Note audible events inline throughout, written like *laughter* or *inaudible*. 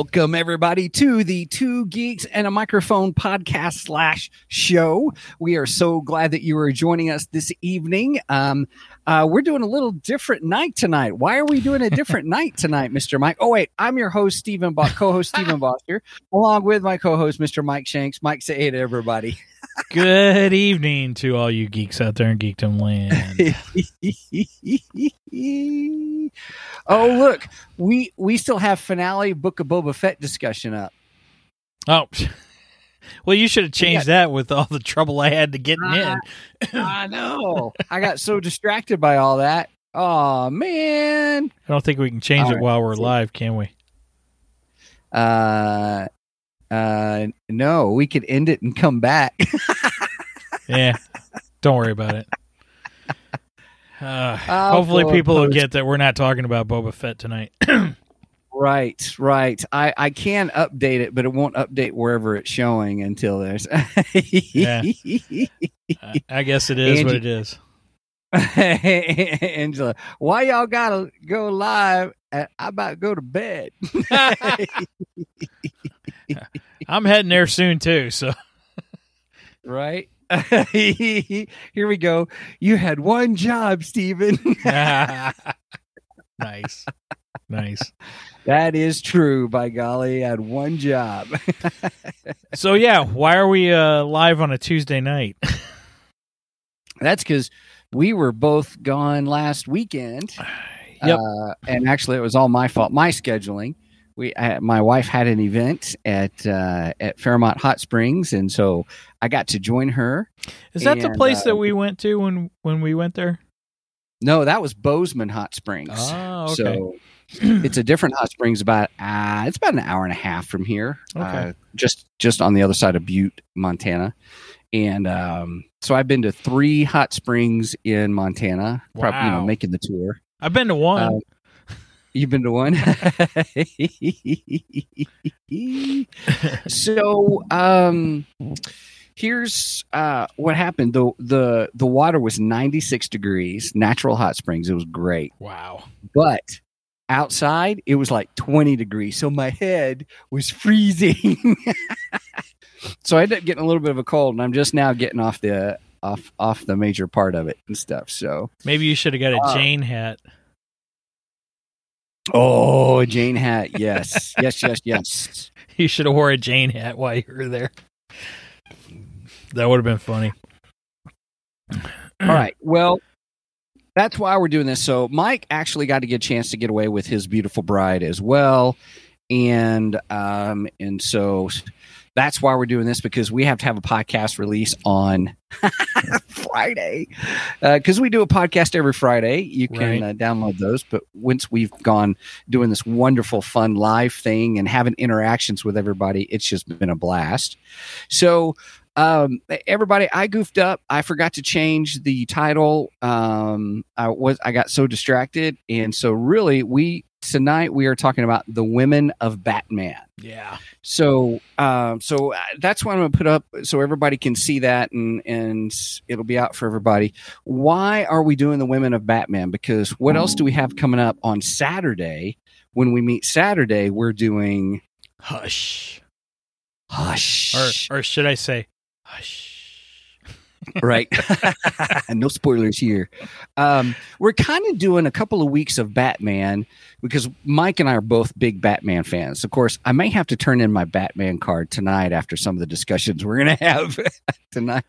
Welcome everybody to the Two Geeks and a Microphone podcast slash show. We are so glad that you are joining us this evening. Um, uh, we're doing a little different night tonight. Why are we doing a different *laughs* night tonight, Mr. Mike? Oh wait, I'm your host, Stephen, Bo- co-host Stephen *laughs* Boster, along with my co-host, Mr. Mike Shanks. Mike, say hey to everybody. *laughs* Good evening to all you geeks out there in Geekdom Land. oh look, we we still have finale Book of Boba Fett discussion up. oh, well, you should have changed that with all the trouble I had to getting in. I know. I got so *laughs* distracted by all that. Oh man. I don't think we can change All it right. while we're live, can we? Uh uh no, we could end it and come back. *laughs* Yeah, don't worry about it. *laughs* Uh, hopefully, people will get that we're not talking about Boba Fett tonight. *clears throat* right, right. I I can update it, but it won't update wherever it's showing until there's *laughs* Yeah. I guess it is what it is. *laughs* Angela, why y'all gotta go live? Uh, I about to go to bed. *laughs* I'm heading there soon too. So right? Here we go. You had one job, Stephen. nice, nice. That is true. By golly, I had one job. *laughs* So yeah, why are we uh, live on a Tuesday night? *laughs* That's because we were both gone last weekend. *sighs* Yep. Uh, and actually, it was all my fault. My scheduling. We, I, my wife had an event at uh, at Fairmont Hot Springs, and so I got to join her. Is that the place uh, that we went to when when we went there? No, that was Bozeman Hot Springs. Oh, okay. So *clears throat* it's a different hot springs. About uh, it's about an hour and a half from here. Okay. Uh, just just on the other side of Butte, Montana. And um, so I've been to three hot springs in Montana. Probably, you know, Wow. making the tour. I've been to one. Uh, You've been to one. *laughs* so um here's uh what happened. The the the water was 96 degrees, natural hot springs. It was great. wow. But outside it was like 20 degrees. So my head was freezing. *laughs* so I ended up getting a little bit of a cold and I'm just now getting off the off off the major part of it and stuff. So Maybe you should have got a Uh, Jayne hat. Oh, a Jayne hat. Yes. yes, yes, yes. *laughs* You should have wore a Jayne hat while you were there. That would have been funny. All right. Well, that's why we're doing this. So Mike actually got to get a chance to get away with his beautiful bride as well, and um, and so that's why we're doing this because we have to have a podcast release on *laughs* Friday because we do a podcast every Friday. You can Right. uh, download those, but once we've gone doing this wonderful, fun live thing and having interactions with everybody, it's just been a blast. So um everybody i goofed up. I forgot to change the title. Um i was i got so distracted. And so really we tonight we are talking about the women of batman. Yeah. so um so uh, that's what i'm gonna put up so everybody can see that and and it'll be out for everybody. Why are we doing the women of batman? Because what else do we have coming up on saturday? When we meet saturday we're doing Hush. hush. Or or should I say hush? right *laughs* no spoilers here um, we're kind of doing a couple of weeks of batman because mike and i are both big batman fans of course i may have to turn in my batman card tonight after some of the discussions we're going to have *laughs* tonight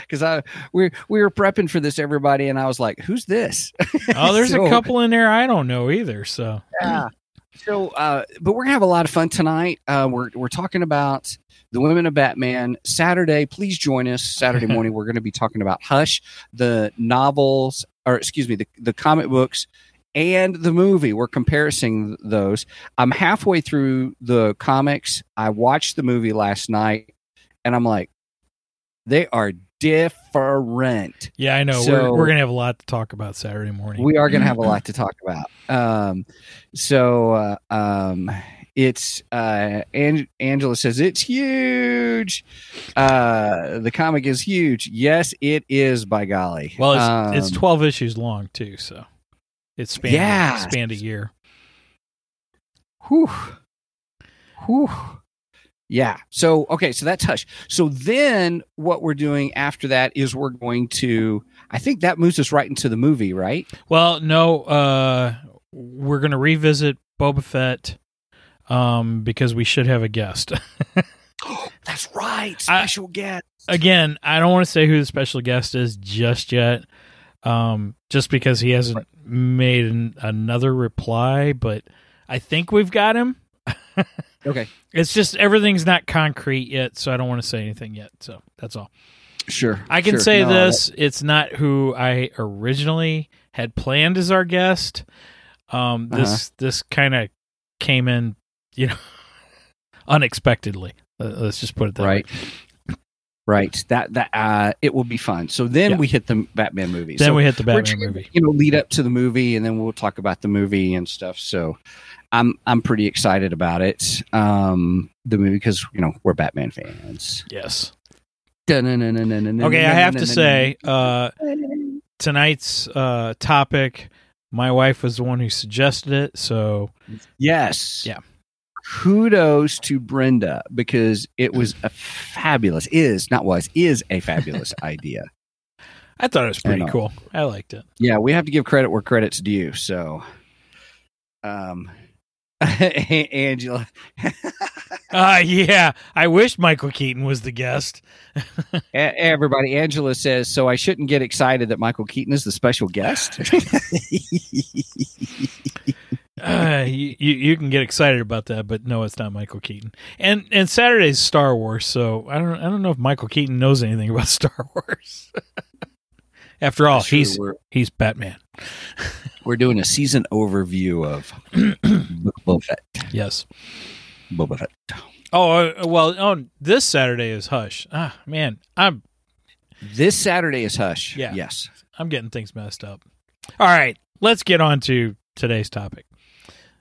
because i we we were prepping for this everybody and i was like who's this *laughs* Oh, there's So- a couple in there I don't know either. So yeah. So, uh, but we're gonna have a lot of fun tonight. Uh, we're we're talking about the Women of Batman Saturday. Please join us Saturday *laughs* morning. we're going to be talking about Hush, the novels, or excuse me, the the comic books and the movie. We're comparing those. I'm halfway through the comics. I watched the movie last night, and I'm like, they are different. Yeah, I know. So- we're we're gonna have a lot to talk about Saturday morning. We are going to have a *clears throat* lot to talk about. Um, so uh, um, it's uh, Ang- Angela says it's huge. Uh, the comic is huge. Yes, it is. By golly. well, it's it's Um, twelve issues long too, so it's spanned Yeah. spanned a year. Whew. Whew. Yeah. So okay, so that's hush. So then what we're doing after that is we're going to I think that moves us right into the movie, right? Well, no, uh, we're gonna revisit Boba Fett um, because we should have a guest. *laughs* that's right. I- Special guest. Again, I don't want to say who the special guest is just yet, um, just because he hasn't made an, another reply. But I think we've got him. *laughs* Okay. It's just everything's not concrete yet, so I don't want to say anything yet. So that's all. Sure. I can sure. say No, this: it's not who I originally had planned as our guest. Um, Uh-huh. this this kind of came in, you know, *laughs* unexpectedly. Uh, let's just put it that right. way. Right. That that uh it will be fun. So then Yeah. we hit the Batman movie. Then so we hit the Batman trying movie. You know, lead up to the movie and then we'll talk about the movie and stuff. So I'm I'm pretty excited about it. Um the movie because you know, we're Batman fans. Yes. Okay, Okay, I have to say, uh, tonight's uh, topic. My wife was the one who suggested it, so yes. Yeah. Kudos to Brenda because it was a fabulous is not was is a fabulous *laughs* idea. I thought it was pretty I cool. I liked it. Yeah, we have to give credit where credit's due. So, um, *laughs* Angela, *laughs* Uh, yeah, I wish Michael Keaton was the guest. Everybody, Angela says, so I shouldn't get excited that Michael Keaton is the special guest. Uh, you, you can get excited about that, but no, it's not Michael Keaton. And and Saturday's Star Wars, so I don't I don't know if Michael Keaton knows anything about *laughs* Star Wars. After all, Sure, he's he's Batman. *laughs* we're doing a season overview of *clears throat* Boba Fett. Yes. Boba Fett. Oh uh, well. Oh, this Saturday is Hush. Ah man, I'm This Saturday is Hush. Yeah. Yes. I'm getting things messed up. All right, let's get on to today's topic.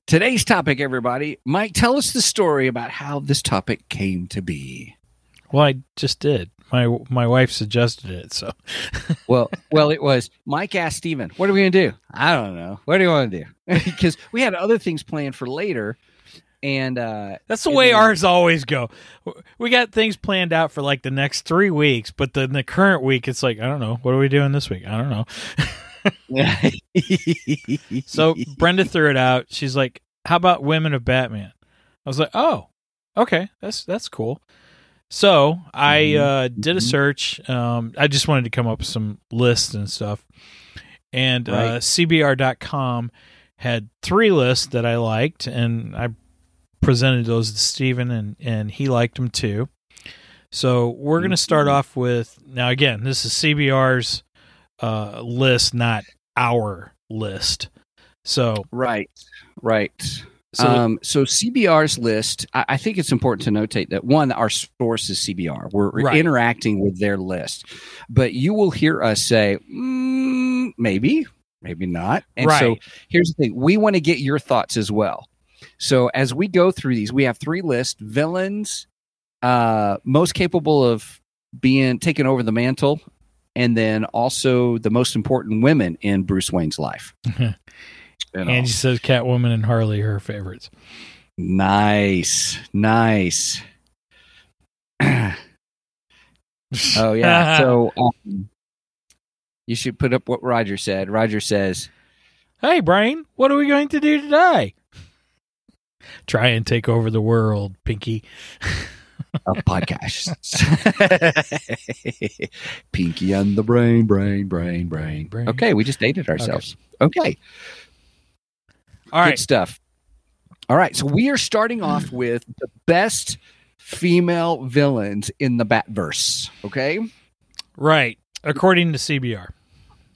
Today's topic, everybody. Mike, tell us the story about how this topic came to be. Well, I just did. My my wife suggested it, so *laughs* Well, well, it was Mike asked Stephen, what are we going to do? I don't know. What do you want to do? *laughs* because we had other things planned for later. And uh, that's the And way then- ours always go. We got things planned out for like the next three weeks, but then the current week, it's like I don't know. What are we doing this week? I don't know. *laughs* *laughs* So Brenda threw it out. She's like, "How about Women of Batman?" I was like, "Oh, okay, that's that's cool." So I Mhm. uh, did a Mhm. search. Um, I just wanted to come up with some lists and stuff, and uh, Right. CBR.com had three lists that I liked, and I presented those to Stephen, and and he liked them too. So we're going to start off with now. Again, this is CBR's uh, list, not our list. So, right, right. so um, so CBR's list, I, I think it's important to notate that one, our source is CBR. We're Right. interacting with their list, but you will hear us say, mm, maybe, maybe not. And so here's the thing we want to get your thoughts as well. So as we go through these, we have three lists villains, uh, most capable of being taking over the mantle, and then also the most important women in Bruce Wayne's life. *laughs* You know. Angie says Catwoman and Harley are her favorites. Nice, nice. *laughs* oh yeah. so *laughs* um, you should put up what Roger said. Roger says, Hey, Brian, what are we going to do today? Try and take over the world, Pinky. "A podcast." *laughs* Pinky and the brain, brain, brain, brain, Brain. Okay, we just dated ourselves. Okay, all right, good stuff. All right, so we are starting off hmm. with the best female villains in the Batverse. Okay. Right. According to CBR.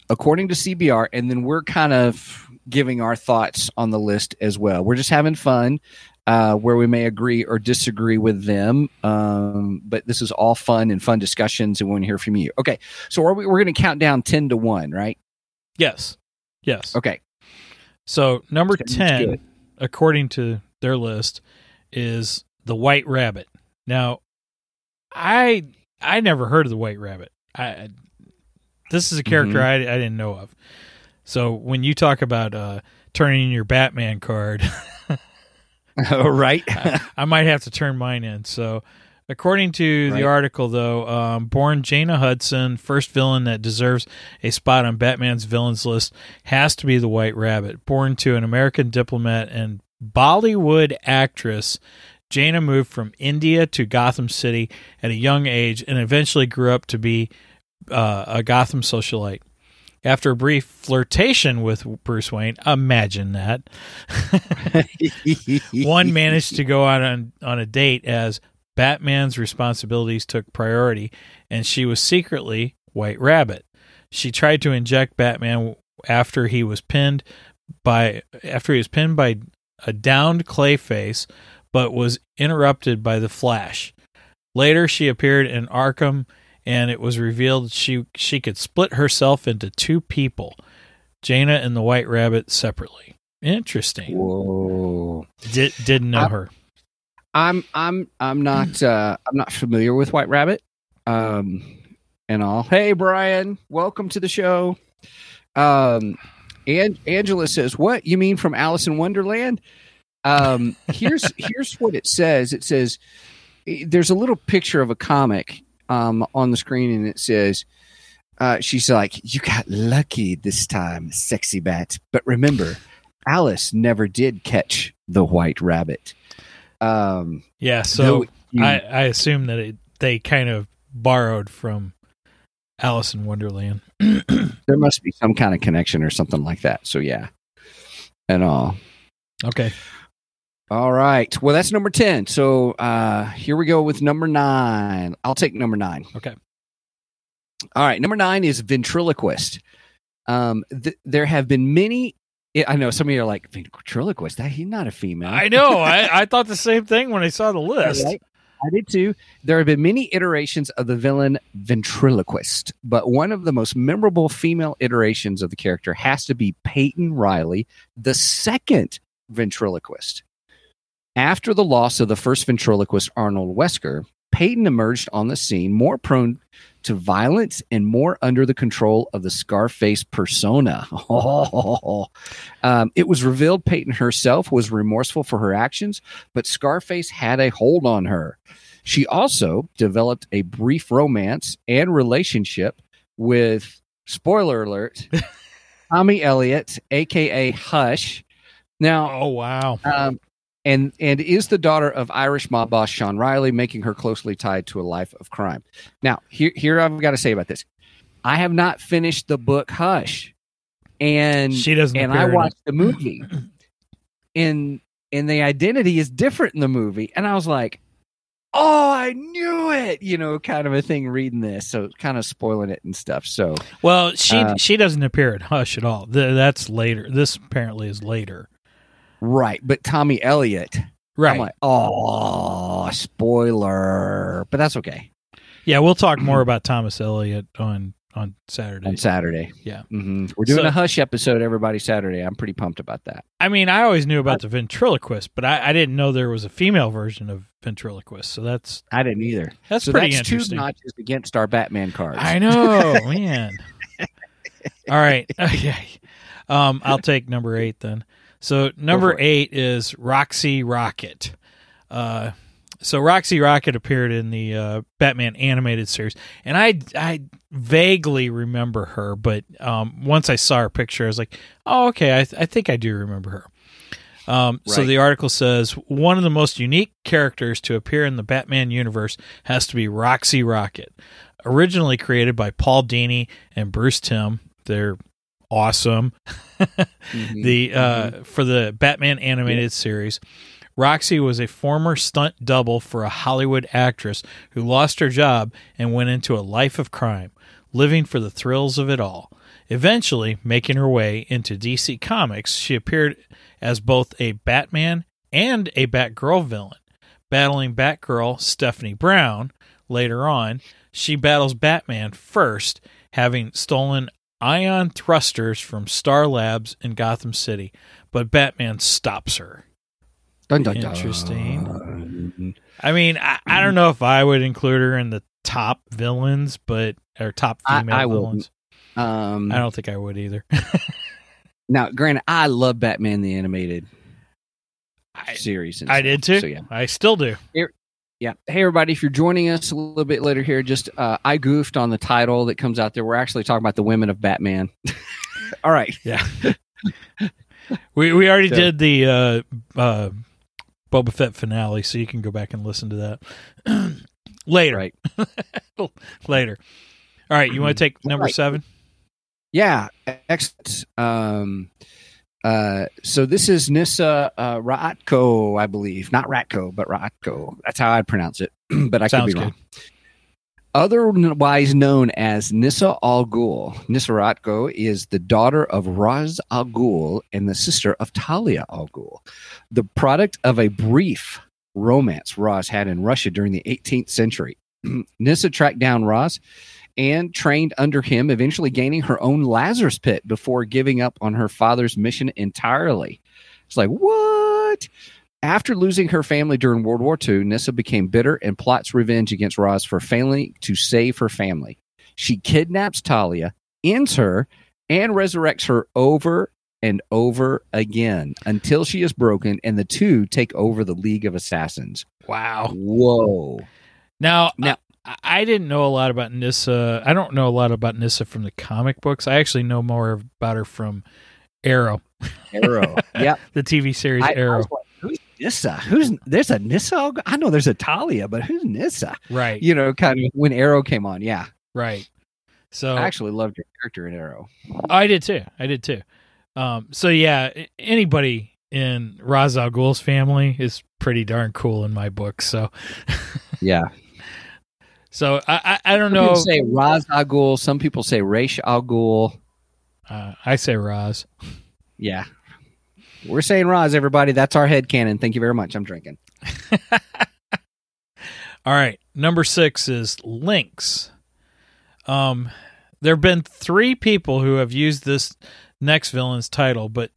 according to CBR, and then we're kind of giving our thoughts on the list as well. We're just having fun. Uh, where we may agree or disagree with them, um, but this is all fun and fun discussions, and we want to hear from you. Okay, so are we, we're going to count down ten to one, right? Yes. Yes. Okay, So number 10, good. according to their list, is the White Rabbit. Now, I I never heard of the White Rabbit. I this is a character I, I didn't know of. So when you talk about uh, turning in your Batman card, *laughs* *laughs* right. I might have to turn mine in. So, according to Right. the article, though, um, born Jaina Hudson, first villain that deserves a spot on Batman's villains list has to be the White Rabbit. Born to an American diplomat and Bollywood actress, Jaina moved from India to Gotham City at a young age and eventually grew up to be uh, a Gotham socialite. After a brief flirtation with Bruce Wayne, imagine that. *laughs* One managed to go out on, on a date as Batman's responsibilities took priority, and she was secretly White Rabbit. She tried to inject Batman after he was pinned by after he was pinned by a downed Clayface, but was interrupted by the Flash. Later, she appeared in Arkham, and it was revealed she she could split herself into two people, Jaina and the White Rabbit separately. Interesting. Whoa. Did didn't know I- her. I'm I'm I'm not uh I'm not familiar with White Rabbit. Um and all. Hey Brian, welcome to the show. Um and Angela says, "What? You mean from Alice in Wonderland?" Um here's *laughs* here's what it says. It says there's a little picture of a comic um on the screen and it says uh she's like, "You got lucky this time, sexy bat. But remember, Alice never did catch the white rabbit." Um Yeah, so you- I, I assume that it, they kind of borrowed from Alice in Wonderland. *clears throat* there must be some kind of connection or something like that. So yeah, and all. Okay. All right. Well, that's number ten. So uh here we go with number nine. I'll take number nine. Okay. All right. Number nine is ventriloquist. Um, th- there have been many. I know some of you are like ventriloquist. That he's not a female. I know. *laughs* I, I thought the same thing when I saw the list. Right? I did too. There have been many iterations of the villain ventriloquist, but one of the most memorable female iterations of the character has to be Peyton Riley, the second ventriloquist. After the loss of the first ventriloquist, Arnold Wesker, Peyton emerged on the scene more prone to violence and more under the control of the Scarface persona. *laughs* um, it was revealed Peyton herself was remorseful for her actions, but Scarface had a hold on her. She also developed a brief romance and relationship with, spoiler alert, *laughs* Tommy Elliot, aka Hush. Now, Oh wow. um, and and is the daughter of Irish mob boss Sean Riley, making her closely tied to a life of crime. Now, here here I've got to say about this. I have not finished the book Hush, and She doesn't and I watched the movie, and and the identity is different in the movie, and I was like, oh, I knew it, you know, kind of a thing. Reading this, so kind of spoiling it and stuff. So Well, she Uh, she doesn't appear in Hush at all. Th- that's later. This apparently is later. Right, but Tommy Elliot, Right. I'm like, oh, spoiler, but that's okay. yeah, we'll talk more about Thomas Elliot on on Saturday. on Saturday. Yeah. hmm We're doing So- a Hush episode, everybody, Saturday. I'm pretty pumped about that. I mean, I always knew about the ventriloquist, but I, I didn't know there was a female version of ventriloquist. So that's I didn't either. that's so pretty that's two interesting. notches against our Batman cards. I know, man. *laughs* All right. *laughs* Okay. Um, I'll take number eight then. So number eight is Roxy Rocket. Uh, so Roxy Rocket appeared in the uh, Batman animated series, and I I vaguely remember her, but um, once I saw her picture, I was like, oh, okay, I, th- I think I do remember her. Um, So the article says one of the most unique characters to appear in the Batman universe has to be Roxy Rocket. Originally created by Paul Dini and Bruce Timm, they're awesome. Mhm. The uh, for the Batman animated series, Roxy was a former stunt double for a Hollywood actress who lost her job and went into a life of crime, living for the thrills of it all. Eventually, making her way into DC Comics, she appeared as both a Batman and a Batgirl villain. Battling Batgirl Stephanie Brown later on, she battles Batman first, having stolen ion thrusters from Star Labs in Gotham City, but Batman stops her. Dun, dun, dun. Interesting. I mean, I, I don't know if I would include her in the top villains, but or top female I wouldn't. villains. Um, I don't think I would either. *laughs* now, granted, I love Batman the animated I, series. I did too. So yeah, I still do. Yeah. Hey, everybody! If you're joining us a little bit later here, just uh, I goofed on the title that comes out there. We're actually talking about the women of Batman. *laughs* All right. Yeah. *laughs* we we already So- did the uh uh Boba Fett finale, so you can go back and listen to that *clears throat* later. Right. *laughs* Later. All right, you want to take number right. seven? Yeah, excellent. Um, uh, so this is Nyssa uh, Ratko, I believe, not Ratko, but Ratko. That's how I'd pronounce it, *clears throat* but I Sounds could be wrong. Otherwise known as Nyssa Al Ghul, Nyssa Ratko is the daughter of Raz Al Ghul and the sister of Talia Al Ghul, the product of a brief romance Raz had in Russia during the 18th century. *clears throat* Nyssa tracked down Raz and trained under him, eventually gaining her own Lazarus pit before giving up on her father's mission entirely. It's like, what? After losing her family during World War II, Nyssa became bitter and plots revenge against Roz for failing to save her family. She kidnaps Talia, ends her, and resurrects her over and over again until she is broken and the two take over the League of Assassins. Wow. Whoa. Now, Now- I, I didn't know a lot about Nyssa. I don't know a lot about Nyssa from the comic books. I actually know more about her from Arrow, Arrow. *laughs* yeah. the TV series I- I Arrow. was like, who's Nyssa? Who's there's a Nyssa? I know there's a Talia, but who's Nyssa? right, You know, kind of when Arrow came on. Yeah, right. So I actually loved your character in Arrow. I did too. I did too. Um, so yeah, anybody in Ra's al Ghul's family is pretty darn cool in my book. So, *laughs* Yeah, so I I, I don't some know. say Raz Al Ghul. Some people say Raish Al Ghul. Uh, I say Raz. Yeah, we're saying Raz. Everybody, that's our head canon. Thank you very much. I'm drinking. *laughs* All right, number six is Lynx. Um, there have been three people who have used this next villain's title, but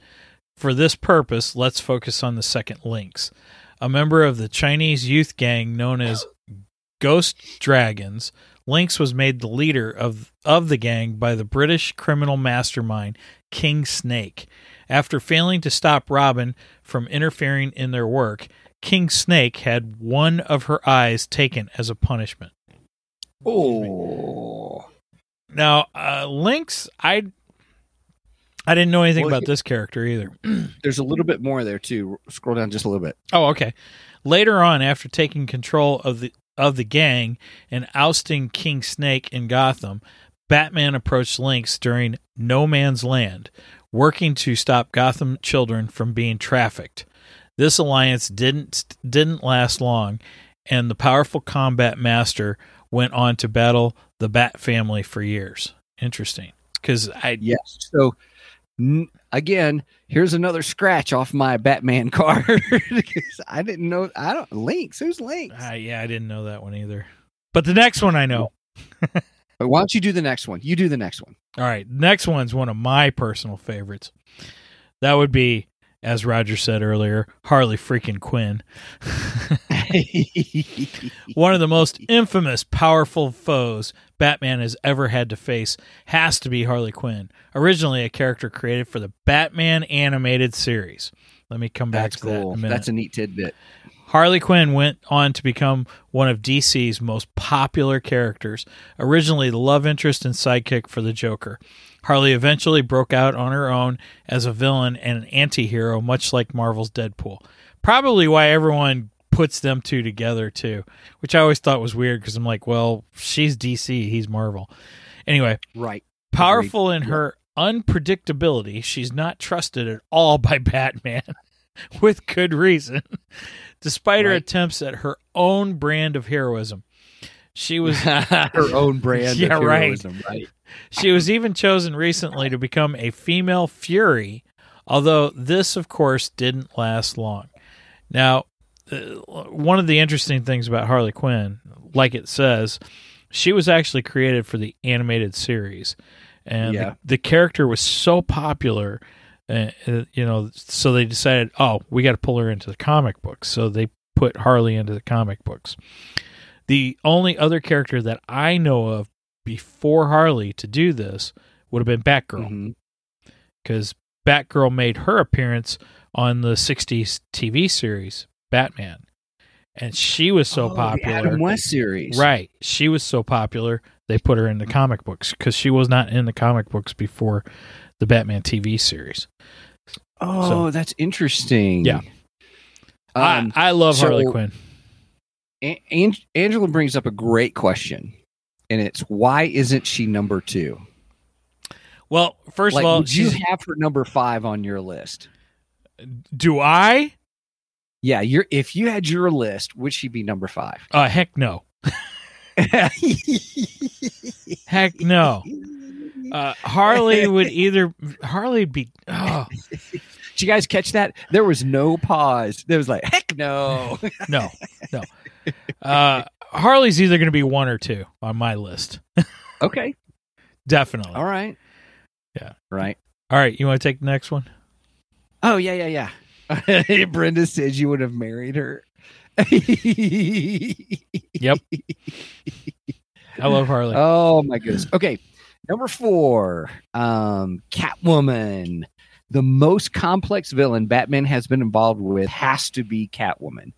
for this purpose, let's focus on the second Lynx, a member of the Chinese youth gang known as Ghost Dragons. Lynx was made the leader of of the gang by the British criminal mastermind King Snake. After failing to stop Robin from interfering in their work, King Snake had one of her eyes taken as a punishment. Oh, Now, uh, Lynx, I I didn't know anything Well, about this character either. *clears throat* there's a little bit more there too. Scroll down just a little bit. Oh, okay. Later on, after taking control of the of the gang and ousting King Snake in Gotham, Batman approached Lynx during No Man's Land, working to stop Gotham children from being trafficked. This alliance didn't didn't last long, and the powerful combat master went on to battle the Bat family for years. Interesting, because I Yes. So again, here's another scratch off my Batman *laughs* card. 'Cause I didn't know. I don't. Lynx. Who's Lynx? uh, yeah I didn't know that one either. But the next one I know. But *laughs* why don't you do the next one? You do the next one. All right, next one's one of my personal favorites. That would be, as Roger said earlier, Harley freaking Quinn. *laughs* *laughs* one of the most infamous, powerful foes Batman has ever had to face has to be Harley Quinn. Originally a character created for the Batman animated series. Let me come back That's to that in a minute. That's a neat tidbit. Harley Quinn went on to become one of DC's most popular characters, originally the love interest and sidekick for the Joker. Harley eventually broke out on her own as a villain and an anti hero, much like Marvel's Deadpool. Probably why everyone puts them two together, too, which I always thought was weird because I'm like, well, she's DC, he's Marvel. Anyway, Right. powerful in Yeah. her unpredictability, she's not trusted at all by *laughs* Batman, with good reason, despite her attempts at her own brand of heroism. She was *laughs* her own brand Yeah, of right. heroism, right? she was even chosen recently to become a female Fury, although this, of course, didn't last long. Now, one of the interesting things about Harley Quinn, like it says, she was actually created for the animated series, and Yeah. the, the character was so popular. Uh, uh, you know, so they decided, oh, we got to pull her into the comic books. So they put Harley into the comic books. The only other character that I know of before Harley to do this would have been Batgirl because Batgirl made her appearance on the 60s TV series Batman. And she was so Oh, popular. Adam West series, Right. She was so popular, they put her in the comic books because she was not in the comic books before the Batman TV series. Oh, So- that's interesting. Yeah. Um, I, I love so- Harley Quinn. A- An- Angela brings up a great question, and it's why isn't she number two? Well, first like, of all, you have her number five on your list? do I? Yeah, you're. If you had your list, would she be number five? Uh, heck no. Heck no. Uh, Harley would either Harley be oh Did you guys catch that? There was no pause. There was like, heck no. *laughs* no no. Uh, Harley's either going to be one or two on my list. *laughs* okay. Definitely. All right. Yeah. Right. All right, you want to take the next one? Oh yeah, yeah, yeah. *laughs* Brenda says you would have married her. *laughs* Yep. I love Harley. Oh my goodness. Okay. Number four, um, Catwoman. The most complex villain Batman has been involved with has to be Catwoman.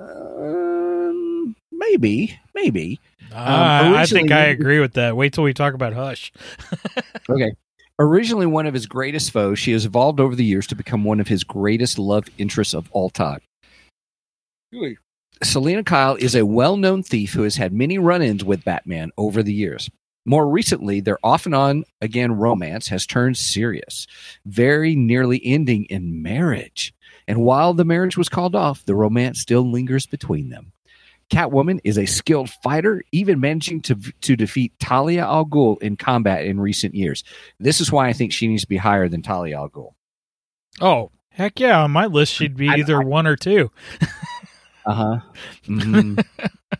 Um, maybe, maybe. Ah, I think I agree with that. Wait till we talk about Hush. *laughs* Okay. Originally one of his greatest foes, she has evolved over the years to become one of his greatest love interests of all time. Really? Selina Kyle is a well known thief who has had many run ins with Batman over the years. More recently, their off and on again romance has turned serious, very nearly ending in marriage. And while the marriage was called off, the romance still lingers between them. Catwoman is a skilled fighter, even managing to, to defeat Talia al Ghul in combat in recent years. This is why I think she needs to be higher than Talia al Ghul. Oh, heck yeah. On my list, she'd be I- either one or two. *laughs* Uh huh. Mm-hmm. *laughs*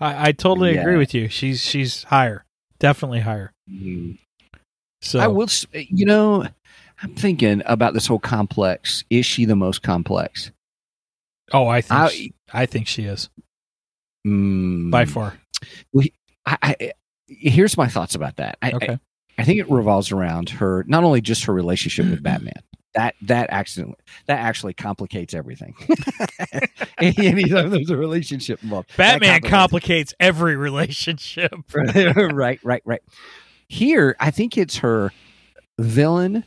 I, I totally agree with you. She's she's higher. Definitely higher. So I will, you know, I'm thinking about this whole complex. Is she the most complex? Oh, I think I- she, I think she is Mm, by far. I, I, here's my thoughts about that. I, Okay. I, I think it revolves around her, not only just her relationship with Batman. *clears throat* That that accident that actually complicates everything. Anytime there's a relationship involved, Batman complicates complicates every relationship. *laughs* right, right, right. Here, I think it's her villain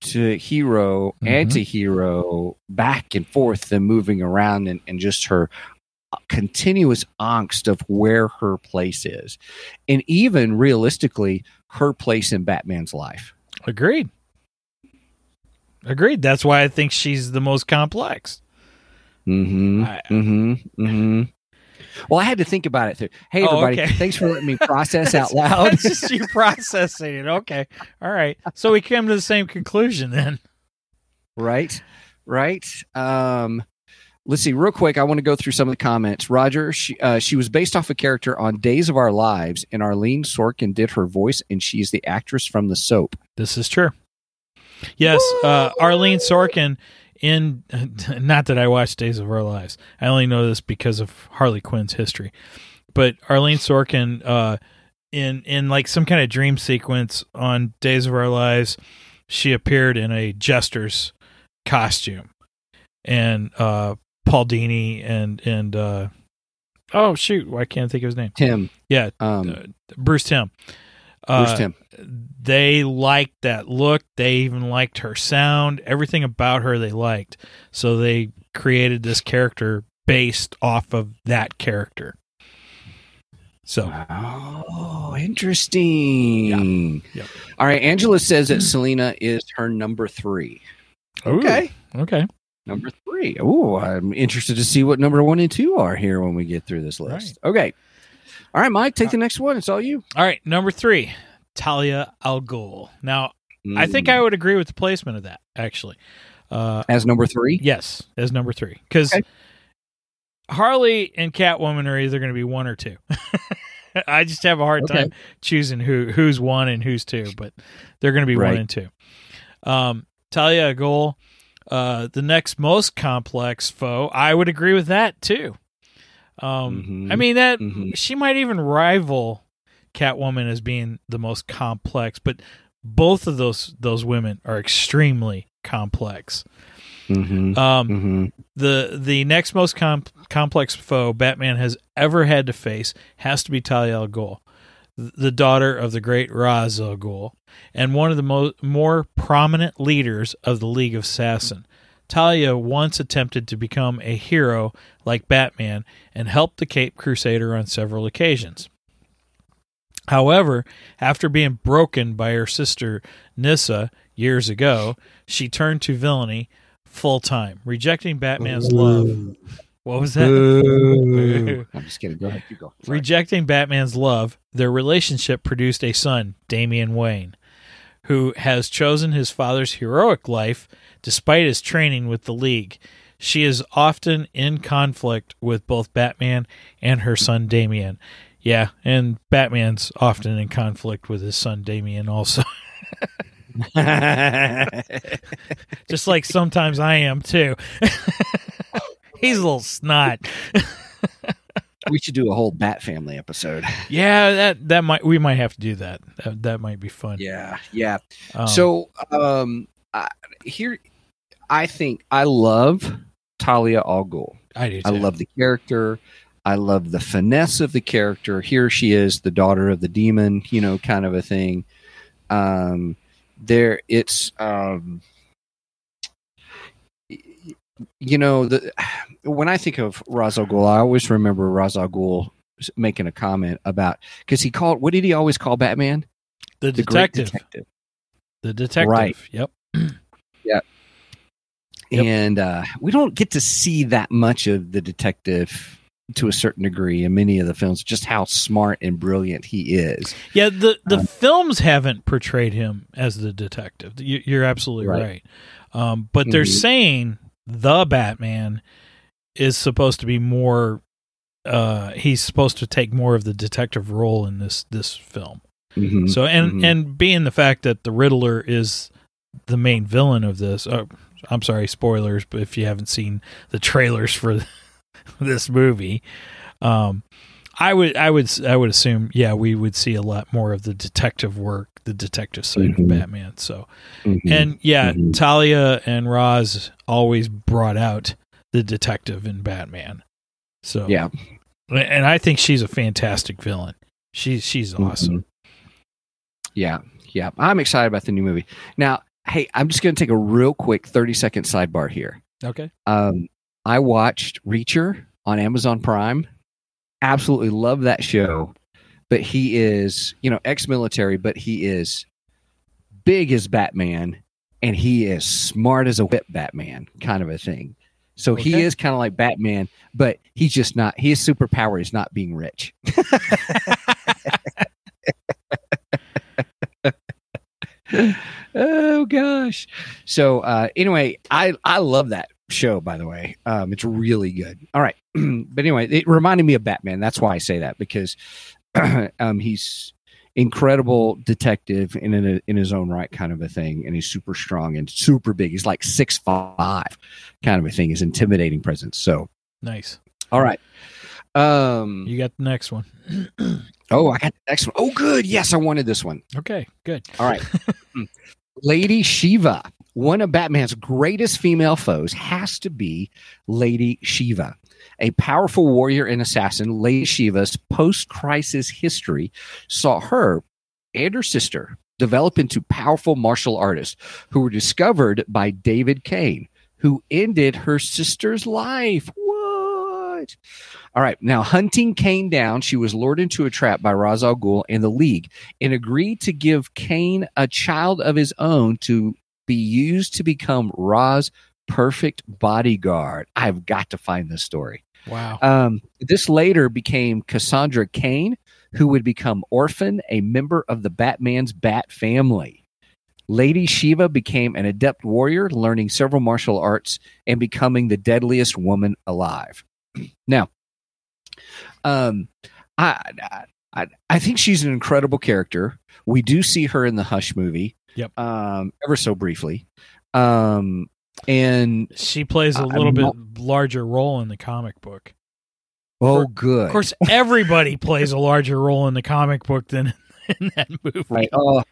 to hero, Mhm. anti-hero, back and forth, and moving around, and, and just her continuous angst of where her place is, and even realistically, her place in Batman's life. Agreed. Agreed. That's why I think she's the most complex. Mm-hmm. I- mm-hmm. Mm-hmm. Well, I had to think about it. Too. Hey, Oh, everybody! okay. Thanks for letting me process *laughs* out loud. That's *laughs* just you processing it. Okay. All right. So we came to the same conclusion then. right right um let's see real quick i want to go through some of the comments roger she, uh, she was based off a character on days of our lives and arlene sorkin did her voice and she's the actress from the soap This is true. Yes, uh, Arlene Sorkin in *laughs* not that I watched Days of Our Lives. I only know this because of Harley Quinn's history. But Arlene Sorkin uh, in in like some kind of dream sequence on Days of Our Lives, she appeared in a jester's costume. And uh Paul Dini and and uh oh shoot, why can't I think of his name? timm Yeah, um uh, Bruce Timm. Bruce Uh, timm they liked that look. They even liked her sound. Everything about her they liked. So they created this character based off of that character. So oh interesting Yep. all right angela says that selina is her number three okay okay. Number three. Oh, I'm interested to see what number one and two are here when we get through this list. Okay. All right, Mike, take the next one. It's all you. All right, number three, Talia al Ghul. Now, I think Mm. I would agree with the placement of that. Actually, uh, as number three. yes, as number three, because Okay. Harley and Catwoman are either going to be one or two. *laughs* I just have a hard Okay. time choosing who who's one and who's two, but they're going to be one and two. Um, Talia al Ghul, uh, the next most complex foe. I would agree with that too. Um, Mhm. I mean that Mhm. she might even rival Catwoman as being the most complex, but both of those those women are extremely complex. Mhm. Um, Mhm. the the next most com- complex foe Batman has ever had to face has to be Talia al Ghul, the daughter of the great Ra's al Ghul, and one of the mo- more prominent leaders of the League of Assassin. Talia once attempted to become a hero like Batman and helped the Cape Crusader on several occasions. However, after being broken by her sister Nyssa years ago, she turned to villainy full time, rejecting Batman's love. What was that? Boo. *laughs* I'm just kidding. Go ahead. You go. Sorry. Rejecting Batman's love, their relationship produced a son, Damian Wayne, who has chosen his father's heroic life despite his training with the League. She is often in conflict with both Batman and her son Damian. Yeah, and Batman's often in conflict with his son Damian also. *laughs* *laughs* Just like sometimes I am too. He's a little snot. *laughs* we should do a whole Bat Family episode. Yeah, that that might we might have to do that. That, that might be fun. Yeah, yeah. Um, so um, I, here, I think I love Talia al Ghul. I do. Too. I love the character. I love the finesse of the character. Here she is, the daughter of the demon, you know, kind of a thing. Um, there, it's, um, you know, the when I think of Ra's al Ghul, I always remember Ra's al Ghul making a comment about because he called what did he always call Batman? the The detective. detective. The detective. Right. Yep. *clears throat* Yep. and uh, we don't get to see that much of the detective to a certain degree in many of the films just how smart and brilliant he is Yeah. The the Um, films haven't portrayed him as the detective. You, you're absolutely right. Right. Um, but they're Mhm. saying the Batman is supposed to be more. Uh, he's supposed to take more of the detective role in this this film. Mhm. So and Mhm. and being the fact that the Riddler is the main villain of this. Uh, I'm sorry, spoilers, but if you haven't seen the trailers for *laughs* this movie, um, I would I would I would assume yeah we would see a lot more of the detective work, the detective side Mhm. of Batman. So Mhm. and yeah, Mhm. Talia and Roz always brought out the detective in Batman. So yeah and I think she's a fantastic villain. She's she's awesome. yeah yeah i'm excited about the new movie now hey i'm just going to take a real quick 30 second sidebar here Okay. um, i watched reacher on amazon prime absolutely love that show but he is you know ex-military but he is big as batman and he is smart as a whip batman kind of a thing. So he is kind of like batman but he's just not his superpower is not being rich. *laughs* Oh gosh. So uh anyway i i love that show by the way. Um it's really good. All right. *clears throat* But anyway it reminded me of batman. That's why i say that because *clears throat* um he's incredible detective in in, a, in his own right kind of a thing and he's super strong and super big he's like six five kind of a thing his intimidating presence so Nice. all right um You got the next one. *clears throat* oh i got the next one. Oh, good yes i wanted this one Okay, good. All right. *laughs* Lady Shiva, one of Batman's greatest female foes, has to be Lady Shiva. A powerful warrior and assassin, Lady Shiva's post crisis history saw her and her sister develop into powerful martial artists who were discovered by David Cain, who ended her sister's life. What? All right. Now, hunting Cain down, she was lured into a trap by Ra's al Ghul and the League and agreed to give Cain a child of his own to be used to become Ra's perfect bodyguard. I've got to find this story. Wow. Um, this later became Cassandra Cain, who would become Orphan, a member of the Batman's Bat family. Lady Shiva became an adept warrior, learning several martial arts and becoming the deadliest woman alive. *clears throat* now, um, I, I I think she's an incredible character. We do see her in the Hush movie. Yep. Um, ever so briefly. Um, and She plays a I'm little bit not- larger role in the comic book. oh, For- good. Of course, everybody plays a larger role in the comic book than *laughs* in that movie. Right. Oh,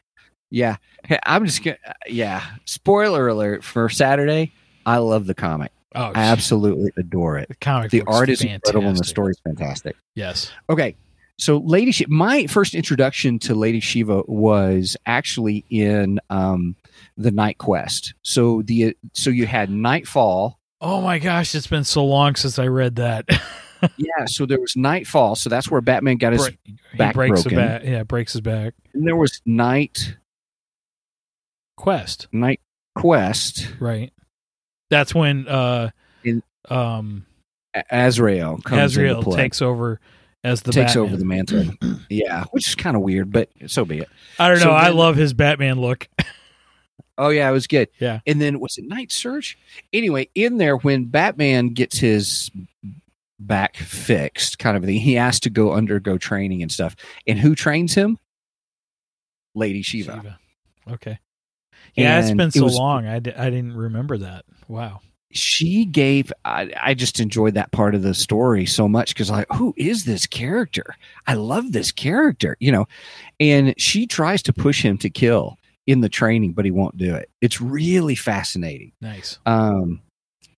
yeah. I'm just gonna. Yeah. Spoiler alert for Saturday. I love the comic. Oh, I absolutely adore it. the comic The art is incredible and the story is fantastic. Yes. Okay. So Lady Shiva, my first introduction to Lady Shiva was actually in um, the Knightquest. So the so you had Knightfall. Oh my gosh, it's been so long since I read that. *laughs* Yeah. So there was Knightfall. So that's where Batman got his. Bre- back breaks broken. back. Yeah, breaks his back. And there was Night Quest, Night Quest. right? That's when uh In- um Azrael comes Azrael takes over as the takes Batman. over the mantle. *clears throat* yeah, which is kind of weird, but so be it. I don't know. So I love his Batman look. *laughs* Oh yeah, it was good. Yeah. And then was it Night Surge? Anyway, in there when Batman gets his back fixed, kind of thing, he has to go undergo training and stuff. And who trains him? Lady Shiva. Shiva. Okay. Yeah, it's been it so was- long. I, I didn't remember that. Wow. She gave. I, I just enjoyed that part of the story so much because like, who is this character? I love this character, you know. And she tries to push him to kill in the training, but he won't do it. It's really fascinating. Nice. um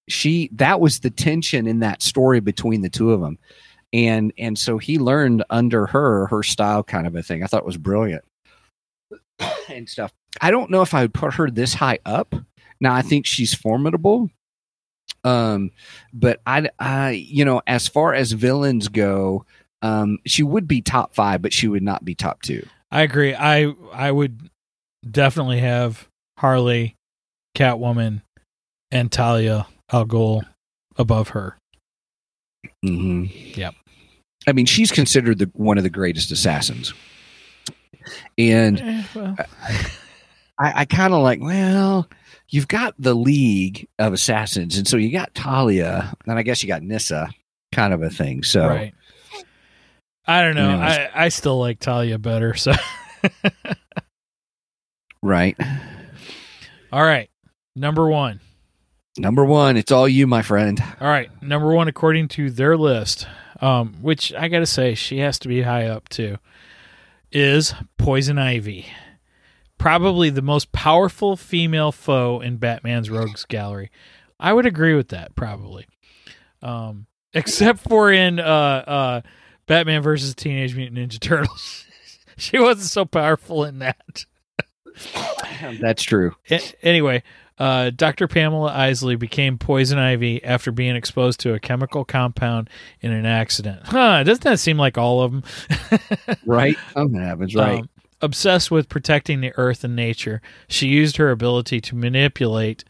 she that was the tension in that story between the two of them and and so he learned under her her style kind of a thing i thought it was brilliant *coughs* and stuff i don't know if i would put her this high up now i think she's formidable um but i i you know as far as villains go um she would be top five but she would not be top two I agree. I I would definitely have Harley, Catwoman, and Talia al Ghul above her. mm-hmm. Yep. i mean she's considered the one of the greatest assassins and Eh, well, I, I kind of like, well, you've got the League of Assassins, and so you got Talia, and I guess you got Nyssa, kind of a thing. So, right. I don't know. Anyways. I, I still like Talia better. So, *laughs* right, all right. Number one. number one, it's all you, my friend. All right, number one according to their list, um, which I gotta say she has to be high up too, is Poison Ivy. Probably the most powerful female foe in Batman's Rogues Gallery. I would agree with that, probably. Um, *laughs* except for in uh, uh, Batman versus Teenage Mutant Ninja Turtles. *laughs* she wasn't so powerful in that. *laughs* That's true. Anyway, uh, Dr. Pamela Isley became poison ivy after being exposed to a chemical compound in an accident. Huh? Doesn't that seem like all of them? *laughs* Right, something happens. Right, Um, obsessed with protecting the earth and nature, she used her ability to manipulate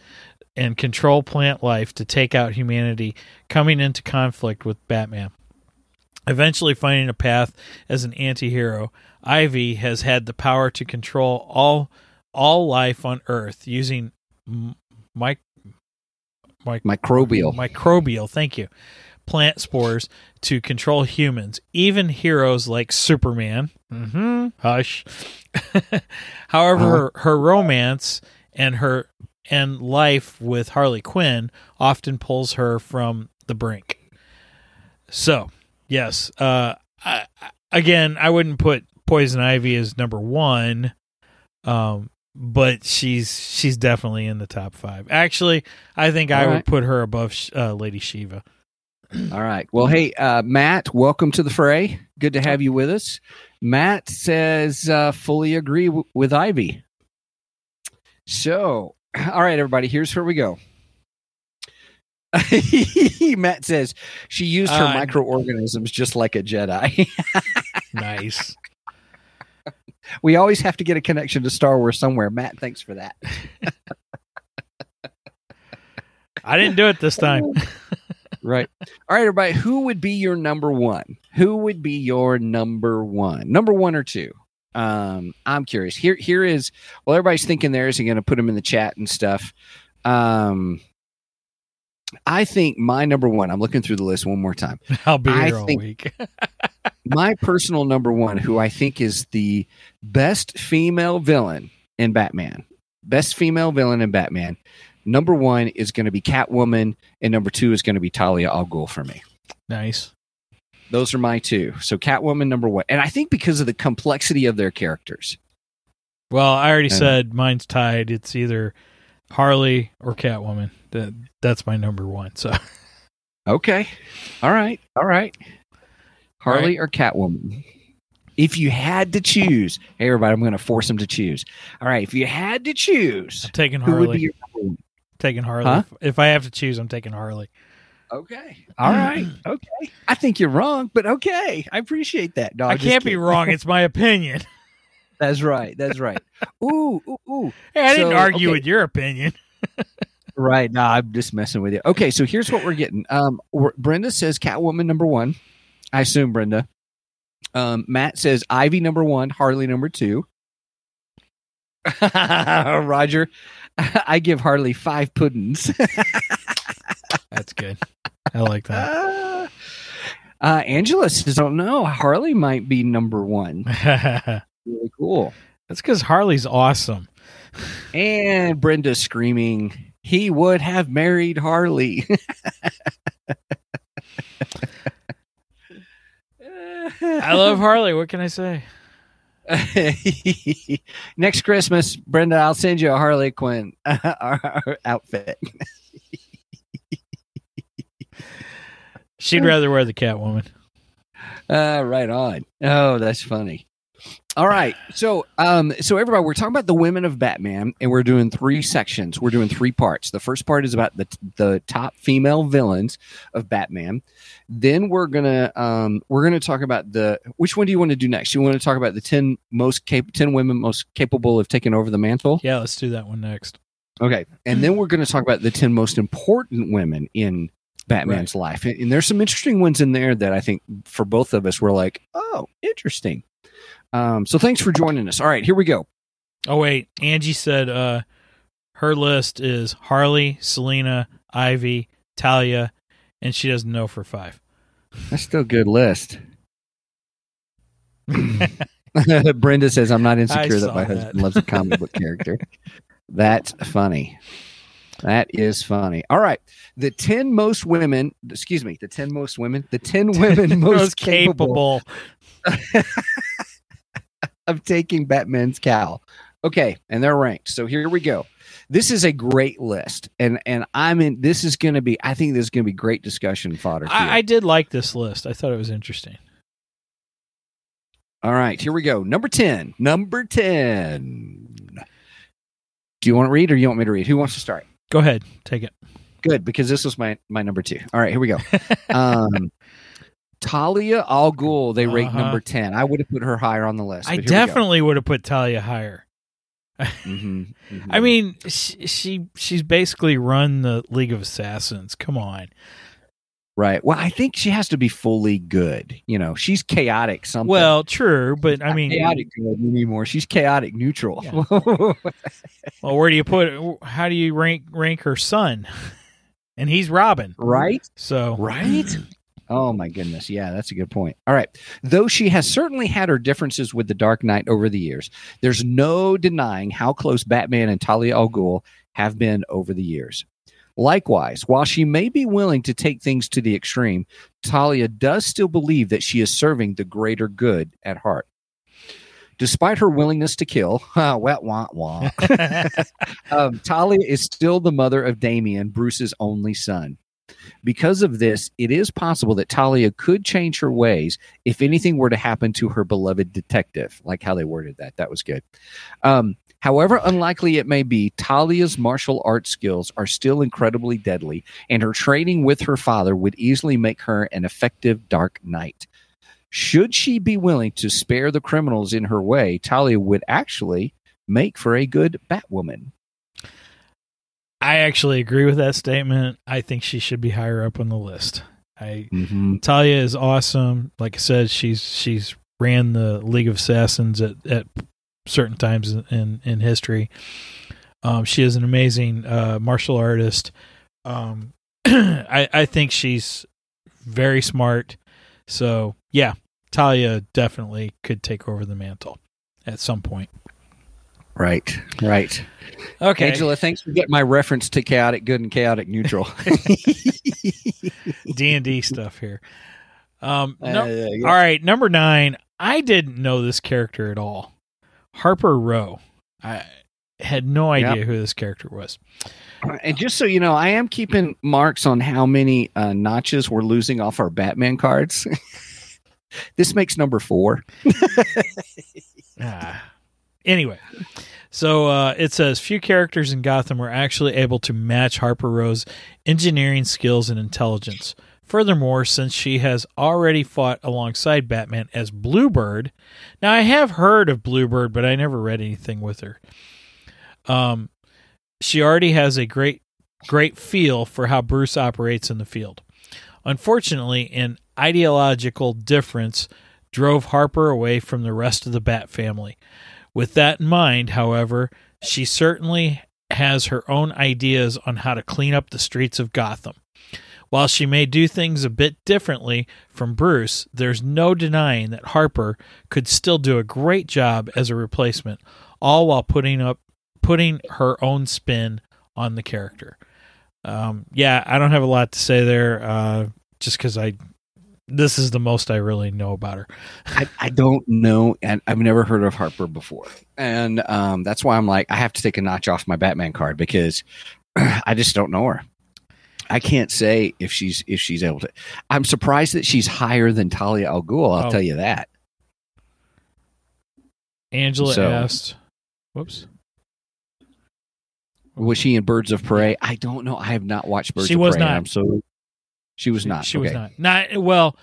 and control plant life to take out humanity, coming into conflict with Batman. Eventually finding a path as an anti-hero, Ivy has had the power to control all all life on Earth using m- mic, mic, microbial. microbial, thank you, plant spores to control humans, even heroes like Superman. Mm-hmm. Hush. *laughs* However, her, her romance and her and life with Harley Quinn often pulls her from the brink. So, yes, uh, I, I- again, I wouldn't put Poison Ivy is number one, um, but she's she's definitely in the top five. Actually, I think I All would put her above uh, Lady Shiva. All right. Well, hey, uh, Matt, welcome to the fray. Good to have you with us. Matt says, uh, fully agree w- with Ivy. So, all right, everybody, here's where we go. *laughs* Matt says she used her Uh, microorganisms just like a Jedi. *laughs* Nice. We always have to get a connection to Star Wars somewhere. Matt, thanks for that. *laughs* I didn't do it this time. *laughs* Right. All right, everybody, who would be your number one? who would be your number one? Number one or two? Um, I'm curious. Here, here is. Well, everybody's thinking there. Is and going to put them in the chat and stuff. Um, I think my number one. I'm looking through the list one more time. *laughs* I'll be I here all think- week. My personal number one, who I think is the best female villain in Batman, best female villain in Batman. Number one is going to be Catwoman, and number two is going to be Talia al Ghul for me. nice. Those are my two. So Catwoman number one, and I think because of the complexity of their characters. Well, I already And- said mine's tied. It's either Harley or Catwoman. That that's my number one. So *laughs* Okay, all right, all right. Harley or Catwoman? If you had to choose, hey everybody, I'm going to force them to choose. All right, if you had to choose, I'm taking who would be Harley. your taking Harley. Huh? If, I have to choose, I'm taking Harley. Okay. All right. *clears throat* Okay. I think you're wrong, but okay. I appreciate that. No, I can't be wrong. *laughs* It's my opinion. That's right. That's right. *laughs* Ooh, ooh, ooh. Hey, I didn't argue okay. with your opinion. *laughs* Right. No, I'm just messing with you. Okay, so here's what we're getting. Um, we're- Brenda says Catwoman number one. I assume Brenda. Um, Matt says Ivy number one, Harley number two. *laughs* Roger, *laughs* I give Harley five puddings. That's good. I like that. *laughs* uh, Angela says, "Don't know. Harley might be number one. Really cool." That's because Harley's awesome. And Brenda screaming, he would have married Harley. I love Harley. What can I say? *laughs* Next Christmas, Brenda, I'll send you a Harley Quinn *laughs* outfit. She'd rather wear the Catwoman. Uh, right on. Oh, that's funny. All right. So, um, so everybody, we're talking about the women of Batman, and we're doing three sections. We're doing three parts. The first part is about the the top female villains of Batman. Then we're gonna um, we're gonna talk about the which one do you want to do next? You want to talk about the ten most cap- ten women most capable of taking over the mantle? Yeah, let's do that one next. Okay, and then we're going to talk about the ten most important women in Batman's life, and, and there's some interesting ones in there that I think for both of us we're like, oh, interesting. Um, so thanks for joining us. All right, here we go. Oh wait, Angie said uh her list is Harley, Selina, Ivy, Talia, and she doesn't know for five. That's still a good list. *laughs* *laughs* Brenda says, "I'm not insecure that my that. husband loves a comic book *laughs* character." That's funny. That is funny. All right, the ten most women. Excuse me, the ten most women. The ten women most, capable of taking Batman's cowl. Okay, and they're ranked. So here we go. This is a great list, and and I'm in. This is going to be. I think this is going to be great discussion fodder. I, I did like this list. I thought it was interesting. All right, here we go. Number 10. Number 10. Do you want to read or you want me to read? Who wants to start? Go ahead, take it. Good, because this was my, my number two. All right, here we go. *laughs* Um, Talia Al Ghul, they rate Uh-huh. number 10. I would have put her higher on the list. I but here we go. definitely would have put Talia higher. *laughs* Mhm, mhm. I mean, she, she she's basically run the League of Assassins. Come on. right. Well, I think she has to be fully good. You know, she's chaotic something. Well, true, but I mean, chaotic good anymore. She's chaotic neutral. *laughs* well, where do you put? How do you rank rank her son? *laughs* And he's Robin, right? so Right? Oh my goodness. Yeah, that's a good point. All right. Though she has certainly had her differences with the Dark Knight over the years, there's no denying how close Batman and Talia al Ghul have been over the years. Likewise, while she may be willing to take things to the extreme, Talia does still believe that she is serving the greater good at heart. Despite her willingness to kill, ah, *laughs* wah, wah, wah, *laughs* um, Talia is still the mother of Damian, Bruce's only son. Because of this, it is possible that Talia could change her ways if anything were to happen to her beloved detective. Like how they worded that. That was good. Um, however unlikely it may be, Talia's martial arts skills are still incredibly deadly, and her training with her father would easily make her an effective Dark Knight. Should she be willing to spare the criminals in her way, Talia would actually make for a good Batwoman. I actually agree with that statement. I think she should be higher up on the list. I Mhm. Talia is awesome. Like I said, she's she's ran the League of Assassins at, at certain times in in history. Um, she is an amazing uh, martial artist. Um, *clears throat* I I think she's very smart. So yeah, Talia definitely could take over the mantle at some point. Right, right. Okay, Angela, thanks for getting my reference to chaotic good and chaotic neutral. *laughs* D and D stuff here. Um, Uh, yeah. All right, number nine. I didn't know this character at all. Harper Rowe. I had no idea Yep. who this character was. And just so you know, I am keeping marks on how many uh, notches we're losing off our Batman cards. *laughs* this makes number four. *laughs* Ah. Anyway, so uh, it says few characters in Gotham were actually able to match Harper Rowe's engineering skills and intelligence. Furthermore, since she has already fought alongside Batman as Bluebird, now I have heard of Bluebird, but I never read anything with her. Um, she already has a great, great feel for how Bruce operates in the field. Unfortunately, an ideological difference drove Harper away from the rest of the Bat family. With that in mind, however, she certainly has her own ideas on how to clean up the streets of Gotham. While she may do things a bit differently from Bruce, there's no denying that Harper could still do a great job as a replacement, all while putting up putting her own spin on the character. Um, yeah, I don't have a lot to say there, uh, just because I this is the most I really know about her. I, I don't know, and I've never heard of Harper before, and um, that's why I'm like, I have to take a notch off my Batman card because *clears throat* I just don't know her. I can't say if she's if she's able to. I'm surprised that she's higher than Talia al Ghul. I'll Oh. tell you that. Angela So- asked, "Whoops." Was she in Birds of Prey? I don't know. I have not watched Birds She of was Prey. not. I'm so she was not. She was Okay. not. Not well.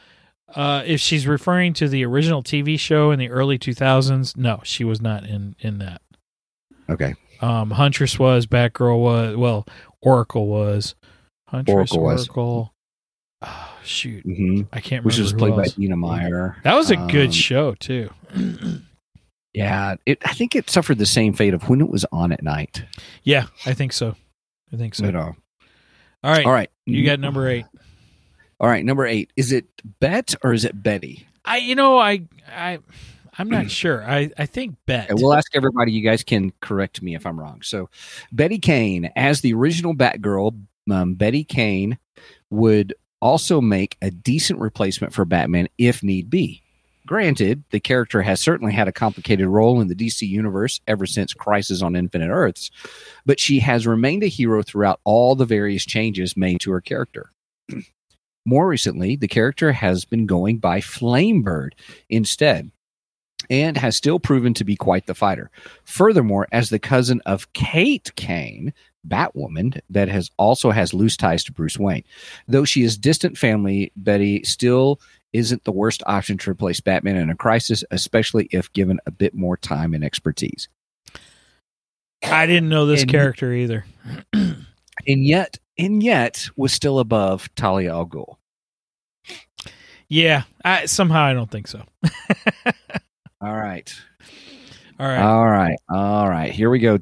Uh, if she's referring to the original TV show in the early 2000s, no, she was not in in that. Okay. Um, Huntress was, Batgirl was, well, Oracle was, Huntress, Oracle was. Oracle. Oh, shoot, hmm I can't Which remember. was who played by else. Dina Meyer. That was a good Um, show too. Yeah, it, I think it suffered the same fate of when it was on at night. yeah, I think so. I think so. But, uh, All right, all right, you got number eight. All right, number eight. Is it Bet or is it Betty? I, you know, I, I, I'm not *clears throat* sure. I, I think Bet. Okay, we'll ask everybody. You guys can correct me if I'm wrong. So, Betty Kane, as the original Batgirl, um, Betty Kane would also make a decent replacement for Batman if need be. Granted, the character has certainly had a complicated role in the DC universe ever since Crisis on Infinite Earths, but she has remained a hero throughout all the various changes made to her character. More recently, the character has been going by Flamebird instead and has still proven to be quite the fighter. Furthermore, as the cousin of Kate Kane, Batwoman, that has also has loose ties to Bruce Wayne. Though she is distant family, Betty still isn't the worst option to replace Batman in a crisis, especially if given a bit more time and expertise. I didn't know this And- character either. *clears throat* And yet, and yet was still above Talia al Ghul. Yeah, I, somehow I don't think so. *laughs* All right. All right. All right. All right. Here we go.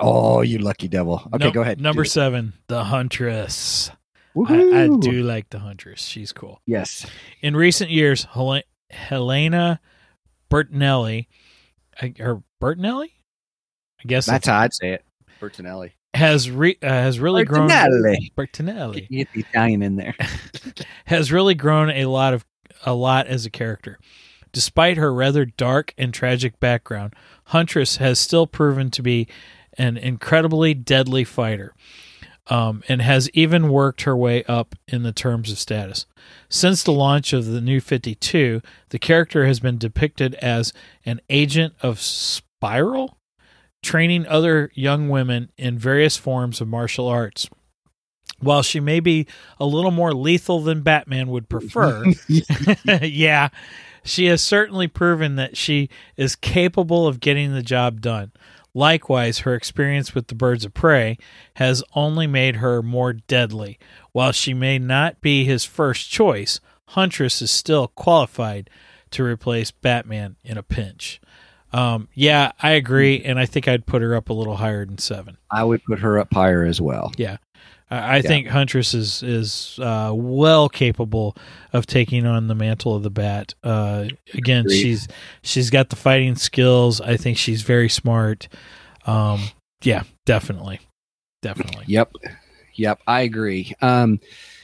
Oh, you lucky devil. Okay, go ahead. Number Do it. seven, the Huntress. I, I do like the Huntress. She's cool. Yes. In recent years, Hel- Helena Bertinelli, or Bertinelli, I guess That's how I'd say it. Bertinelli. Has re- uh, has really grown. Bertinelli. Bertinelli You get the Italian in there. *laughs* has really grown a lot of a lot as a character. Despite her rather dark and tragic background, Huntress has still proven to be an incredibly deadly fighter, um, and has even worked her way up in the terms of status. Since the launch of the New 52, the character has been depicted as an agent of Spyral, training other young women in various forms of martial arts. While she may be a little more lethal than Batman would prefer, *laughs* *laughs* yeah, she has certainly proven that she is capable of getting the job done. Likewise, her experience with the birds of prey has only made her more deadly. While she may not be his first choice, Huntress is still qualified to replace Batman in a pinch. Um, yeah, I agree, and I think I'd put her up a little higher than seven. I would put her up higher as well. Yeah, I, I think Huntress is is uh, well capable of taking on the mantle of the Bat. Uh, again, Agreed. she's she's got the fighting skills. I think she's very smart. Um, yeah, definitely, definitely. Yep, yep, I agree. Um,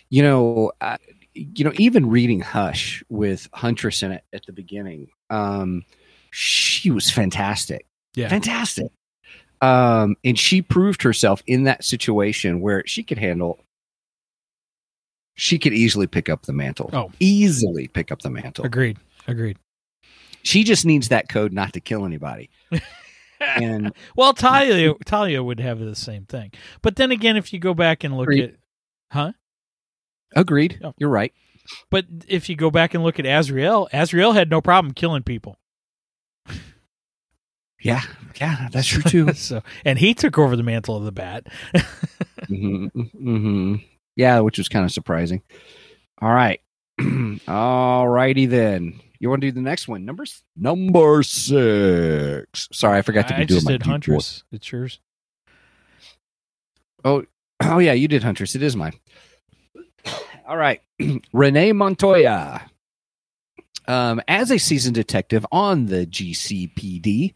you know, uh, you know, even reading Hush with Huntress in it at the beginning, um, she was fantastic. Yeah. fantastic. Um, and she proved herself in that situation where she could handle. She could easily pick up the mantle. Oh. easily pick up the mantle. Agreed. Agreed. She just needs that code not to kill anybody. *laughs* and Well, Talia Talia would have the same thing. But then again, if you go back and look Agreed. at, huh? agreed, Oh. you're right. But if you go back and look at Azrael, Azrael had no problem killing people. Yeah, yeah, that's true too. *laughs* so, and he took over the mantle of the Bat. *laughs* hmm hmm Yeah, which was kind of surprising. All right. *clears throat* All righty then. You want to do the next one? Number number six. Sorry, I forgot to be I doing just my did deep voice. Huntress. It's yours. Oh, oh yeah, you did Huntress. It is mine. *clears throat* All right, *clears throat* Renee Montoya. Um, as a seasoned detective on the GCPD,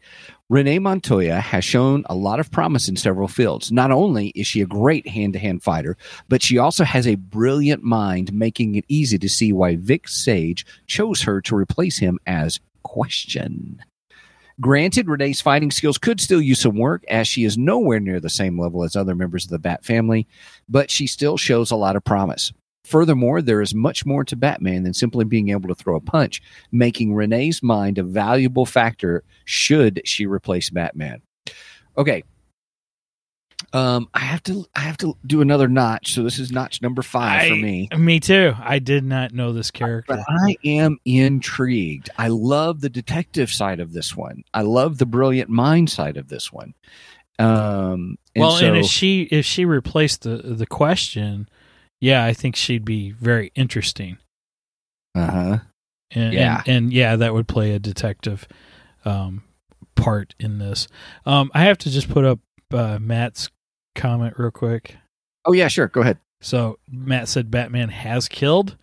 Renee Montoya has shown a lot of promise in several fields. Not only is she a great hand to hand fighter, but she also has a brilliant mind, making it easy to see why Vic Sage chose her to replace him as Question. Granted, Renee's fighting skills could still use some work, as she is nowhere near the same level as other members of the Bat family, but she still shows a lot of promise. Furthermore, there is much more to Batman than simply being able to throw a punch, making Renee's mind a valuable factor should she replace Batman. Okay. Um, I have to I have to do another notch, so this is notch number five for me. Me too. I did not know this character. But I am intrigued. I love the detective side of this one. I love the brilliant mind side of this one. Um, and well, so, and if she if she replaced the the question, yeah, I think she'd be very interesting. uh-huh. And, Yeah. and, and yeah, that would play a detective um, part in this. Um, I have to just put up uh, Matt's comment real quick. Oh yeah, sure. Go ahead. So Matt said Batman has killed.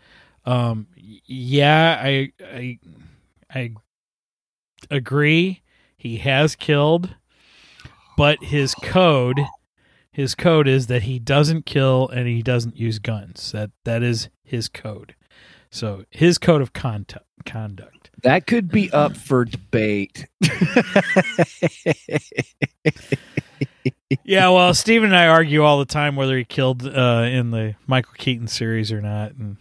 Um, yeah, I I I agree. He has killed, but his code, his code is that he doesn't kill and he doesn't use guns. That that is his code. So his code of conduct. Conduct. That could be up for debate. *laughs* Yeah, well, Steve and I argue all the time whether he killed uh, in the Michael Keaton series or not, and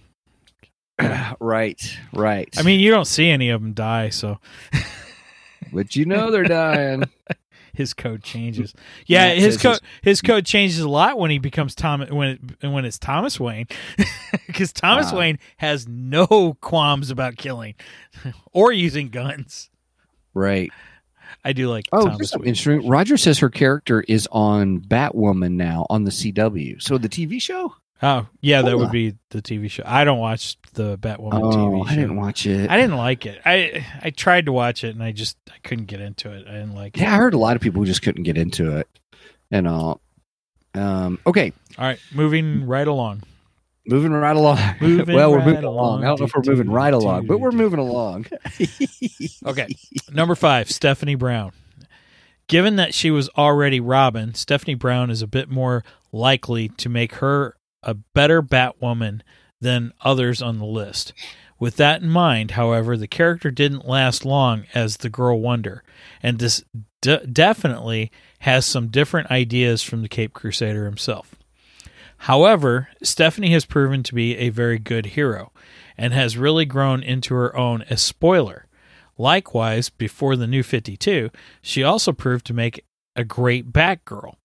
*clears throat* right, right. I mean, you don't see any of them die, so but you know they're dying. *laughs* his code changes. *laughs* Yeah, Matt his code his code changes a lot when he becomes Thomas when it, when it's Thomas Wayne, *laughs* because Thomas Wow. Wayne has no qualms about killing *laughs* or using guns. right. I do like Oh, Thomas Wayne. interesting. Roger says her character is on Batwoman now on the CW. So the TV show? Oh, yeah, that would be the TV show. I don't watch the Batwoman oh, TV show. I didn't watch it. I didn't like it. I I tried to watch it and I just I couldn't get into it. I didn't like it. Yeah, I heard a lot of people who just couldn't get into it and all. Um, okay, All right, moving right along. moving right along. *laughs* Moving well, we're moving along. along. I don't know if we're moving right along, but we're moving along. *laughs* Okay. Number five, Stephanie Brown. Given that she was already Robin, Stephanie Brown is a bit more likely to make her a better Batwoman than others on the list. With that in mind, however, the character didn't last long as the Girl Wonder, and this de- definitely has some different ideas from the Cape Crusader himself. However, Stephanie has proven to be a very good hero and has really grown into her own as spoiler. Likewise, before the new 52, she also proved to make a great Batgirl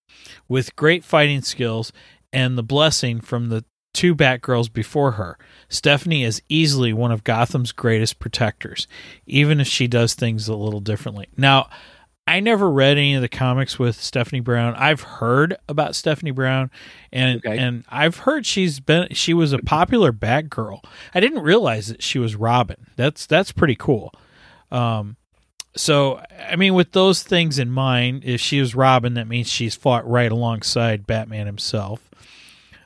with great fighting skills and the blessing from the two Batgirls before her. Stephanie is easily one of Gotham's greatest protectors, even if she does things a little differently. Now, I never read any of the comics with Stephanie Brown. I've heard about Stephanie Brown, and Okay. and I've heard she's been she was a popular Batgirl. I didn't realize that she was Robin. That's that's pretty cool. Um, so I mean, with those things in mind, if she was Robin, that means she's fought right alongside Batman himself.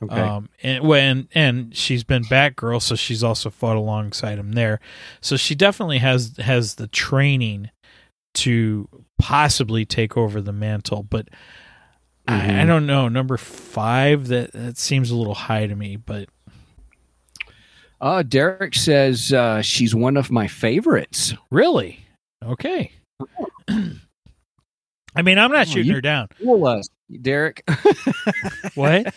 Okay. Um, and when and she's been Batgirl, so she's also fought alongside him there. So she definitely has has the training to possibly take over the mantle. But I, I Mhm. don't know. Number five, that that seems a little high to me. But uh, Derek says uh, she's one of my favorites. really, okay. *clears throat* I mean, I'm not Oh, shooting her down. School us, Derek. *laughs* *laughs* What?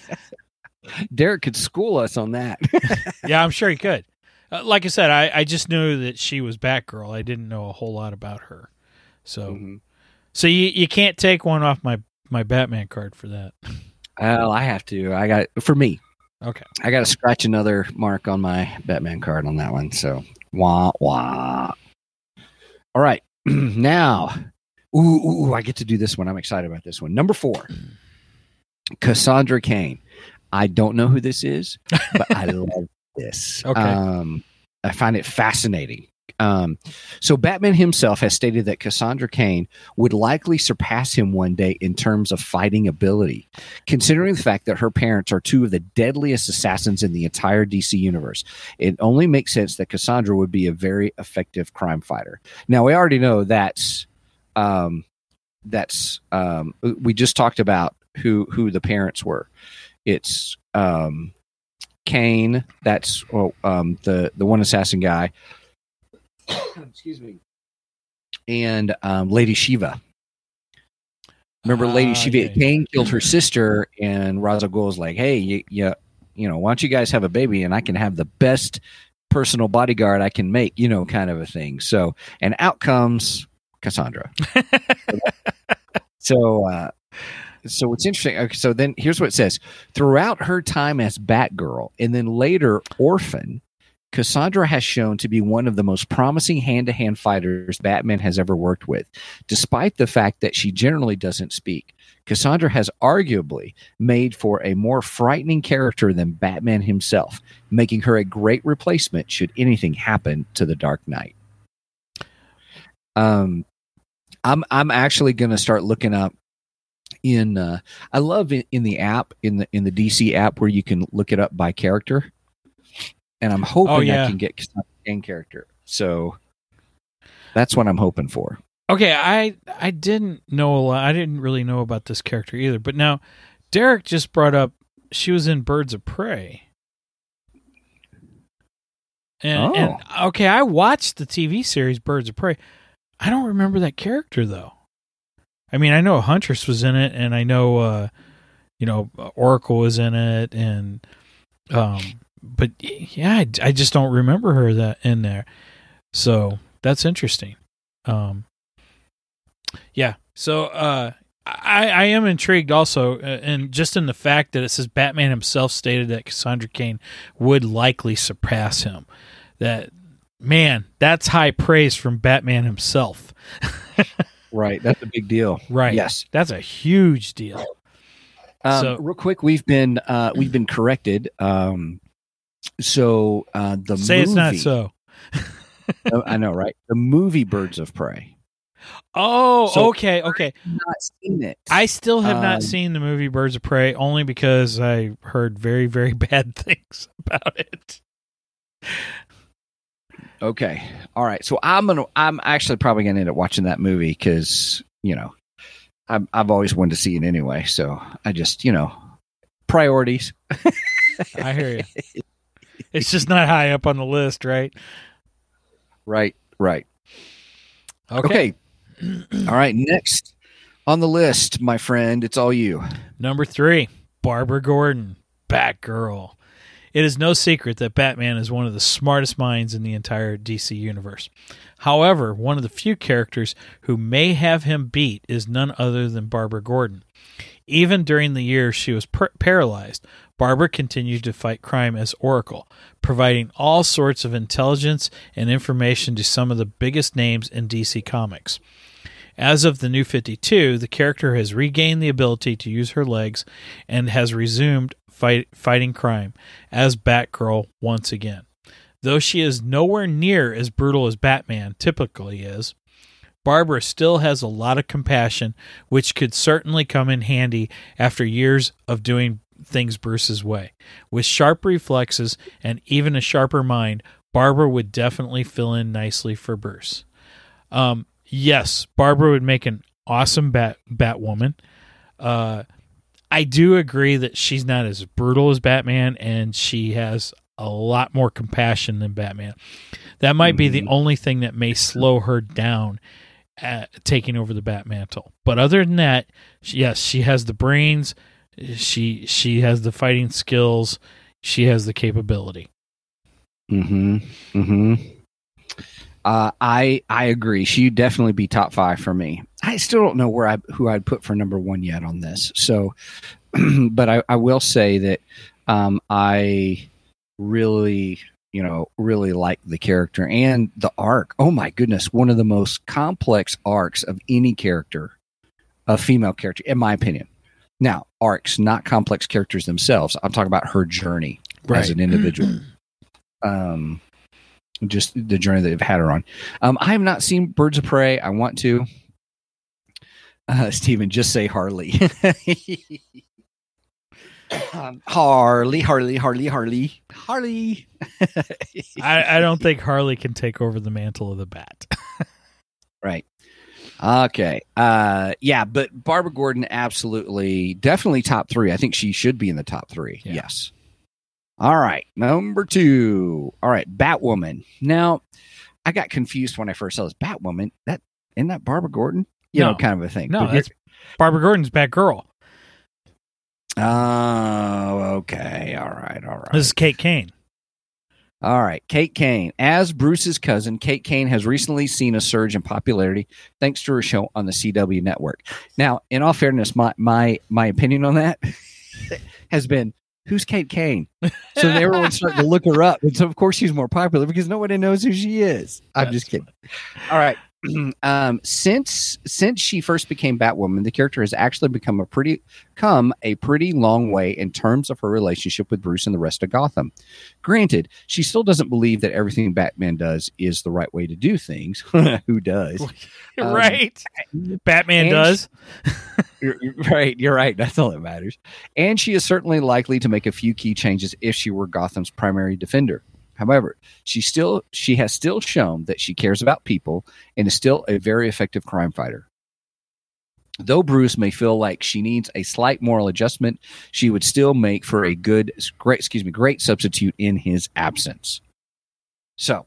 Derek could school us on that. *laughs* yeah, I'm sure he could. Uh, like I said, I, I just knew that she was Batgirl. I didn't know a whole lot about her. So Mhm. so you you can't take one off my my Batman card for that. Well, I have to. I got for me. Okay. I got to scratch another mark on my Batman card on that one. So wah wah. All right, *clears throat* now, ooh, ooh, ooh, I get to do this one. I'm excited about this one. Number four, *clears throat* Cassandra Cain. I don't know who this is, but I *laughs* love this. Okay. Um, I find it fascinating. Um, so Batman himself has stated that Cassandra Cain would likely surpass him one day in terms of fighting ability, considering the fact that her parents are two of the deadliest assassins in the entire DC universe. It only makes sense that Cassandra would be a very effective crime fighter. Now we already know that's um, that's um, we just talked about who who the parents were. It's um, Cain. That's well, um, the the one assassin guy. *coughs* Excuse me. And um, Lady Shiva. Remember, Lady Ah, Shiva yeah. Cain killed her sister, and Ra's al Ghul was like, "Hey, you, you, you know, why don't you guys have a baby, and I can have the best personal bodyguard I can make, you know, kind of a thing." So, and out comes Cassandra. *laughs* so, uh, so what's interesting? Okay, so then here's what it says: throughout her time as Batgirl, and then later Orphan, Cassandra has shown to be one of the most promising hand-to-hand fighters Batman has ever worked with. Despite the fact that she generally doesn't speak, Cassandra has arguably made for a more frightening character than Batman himself, making her a great replacement should anything happen to the Dark Knight. Um, I'm I'm actually going to start looking up in uh, I love in, in the app in the in the DC app where you can look it up by character, and I'm hoping Oh, yeah. I can get in character. So that's what I'm hoping for. Okay, I I didn't know a lot. I didn't really know about this character either. But now Derek just brought up she was in Birds of Prey. And, Oh. and okay, I watched the TV series Birds of Prey. I don't remember that character though. I mean, I know Huntress was in it, and I know, uh, you know, Oracle was in it, and um, but yeah, I, I just don't remember her that in there. So that's interesting. Um, yeah. So uh, I I am intrigued also, uh, and just in the fact that it says Batman himself stated that Cassandra Cain would likely surpass him. That man, that's high praise from Batman himself. *laughs* Right, that's a big deal. Right. Yes. That's a huge deal. Um, So- real quick, we've been uh, we've been corrected. Um, so uh, the Say movie, it's not so. *laughs* Oh, I know, right? The movie Birds of Prey. Oh, So- okay, okay. Not seen it. I still have Um, not seen the movie Birds of Prey only because I heard very, very *laughs* bad things about it. Okay. All right. So I'm gonna. I'm actually probably gonna end up watching that movie because you know, I've I've always wanted to see it anyway. So I just you know, priorities. I hear you. *laughs* It's just not high up on the list, right? Right. Right. Okay. Okay. *clears throat* all right. Next on the list, my friend, it's all you. Number three, Barbara Gordon, Batgirl. It is no secret that Batman is one of the smartest minds in the entire DC universe. However, one of the few characters who may have him beat is none other than Barbara Gordon. Even during the years she was per- paralyzed, Barbara continued to fight crime as Oracle, providing all sorts of intelligence and information to some of the biggest names in DC Comics. As of the new 52, the character has regained the ability to use her legs and has resumed fight, fighting crime as Batgirl once again. Though she is nowhere near as brutal as Batman typically is, Barbara still has a lot of compassion, which could certainly come in handy after years of doing things Bruce's way. With sharp reflexes and even a sharper mind, Barbara would definitely fill in nicely for Bruce. Um, yes, Barbara would make an awesome Bat Batwoman. Uh, I do agree that she's not as brutal as Batman, and she has a lot more compassion than Batman. That might be the only thing that may slow her down at taking over the Bat mantle. But other than that, yes, she has the brains. She she has the fighting skills. She has the capability. Mm-hmm. Mm-hmm. Uh, I I agree. She'd definitely be top five for me. I still don't know where I who I'd put for number one yet on this. So, *clears throat* but I, I will say that um, I really you know really like the character and the arc. Oh my goodness, one of the most complex arcs of any character, a female character, in my opinion. Now, arcs, not complex characters themselves. I'm talking about her journey as an individual. um, just the journey that they've had her on. Um, I have not seen Birds of Prey. I want to. Uh, *laughs* Stephen, just say Harley. *laughs* um, Harley, Harley, Harley, Harley, Harley. I, I don't think Harley can take over the mantle of the Bat. *laughs* Right. Okay. Uh yeah, but Barbara Gordon absolutely definitely top 3. I think she should be in the top 3. Yeah. Yes. All right. Number 2. All right, Batwoman. Now, I got confused when I first saw this Batwoman. That isn't that Barbara Gordon? You No. know, kind of a thing. No, that's Barbara Gordon's Batgirl. Oh, okay. All right. All right. This is Kate Kane. All right, Kate Kane. As Bruce's cousin, Kate Kane has recently seen a surge in popularity thanks to her show on the CW network. Now, in all fairness, my my my opinion on that *laughs* has been who's Kate Kane? So then everyone started to look her up. And so of course she's more popular because nobody knows who she is. I'm just kidding. All right. *clears throat* um, since since she first became Batwoman, the character has actually become a pretty come a pretty long way in terms of her relationship with Bruce and the rest of Gotham. Granted, she still doesn't believe that everything Batman does is the right way to do things. *laughs* Who does? *laughs* Um, right. Batman and does. *laughs* You're, you're right. You're right. That's all that matters. And she is certainly likely to make a few key changes if she were Gotham's primary defender. However, she still she has still shown that she cares about people and is still a very effective crime fighter. Though Bruce may feel like she needs a slight moral adjustment, she would still make for a good great excuse me, great substitute in his absence. So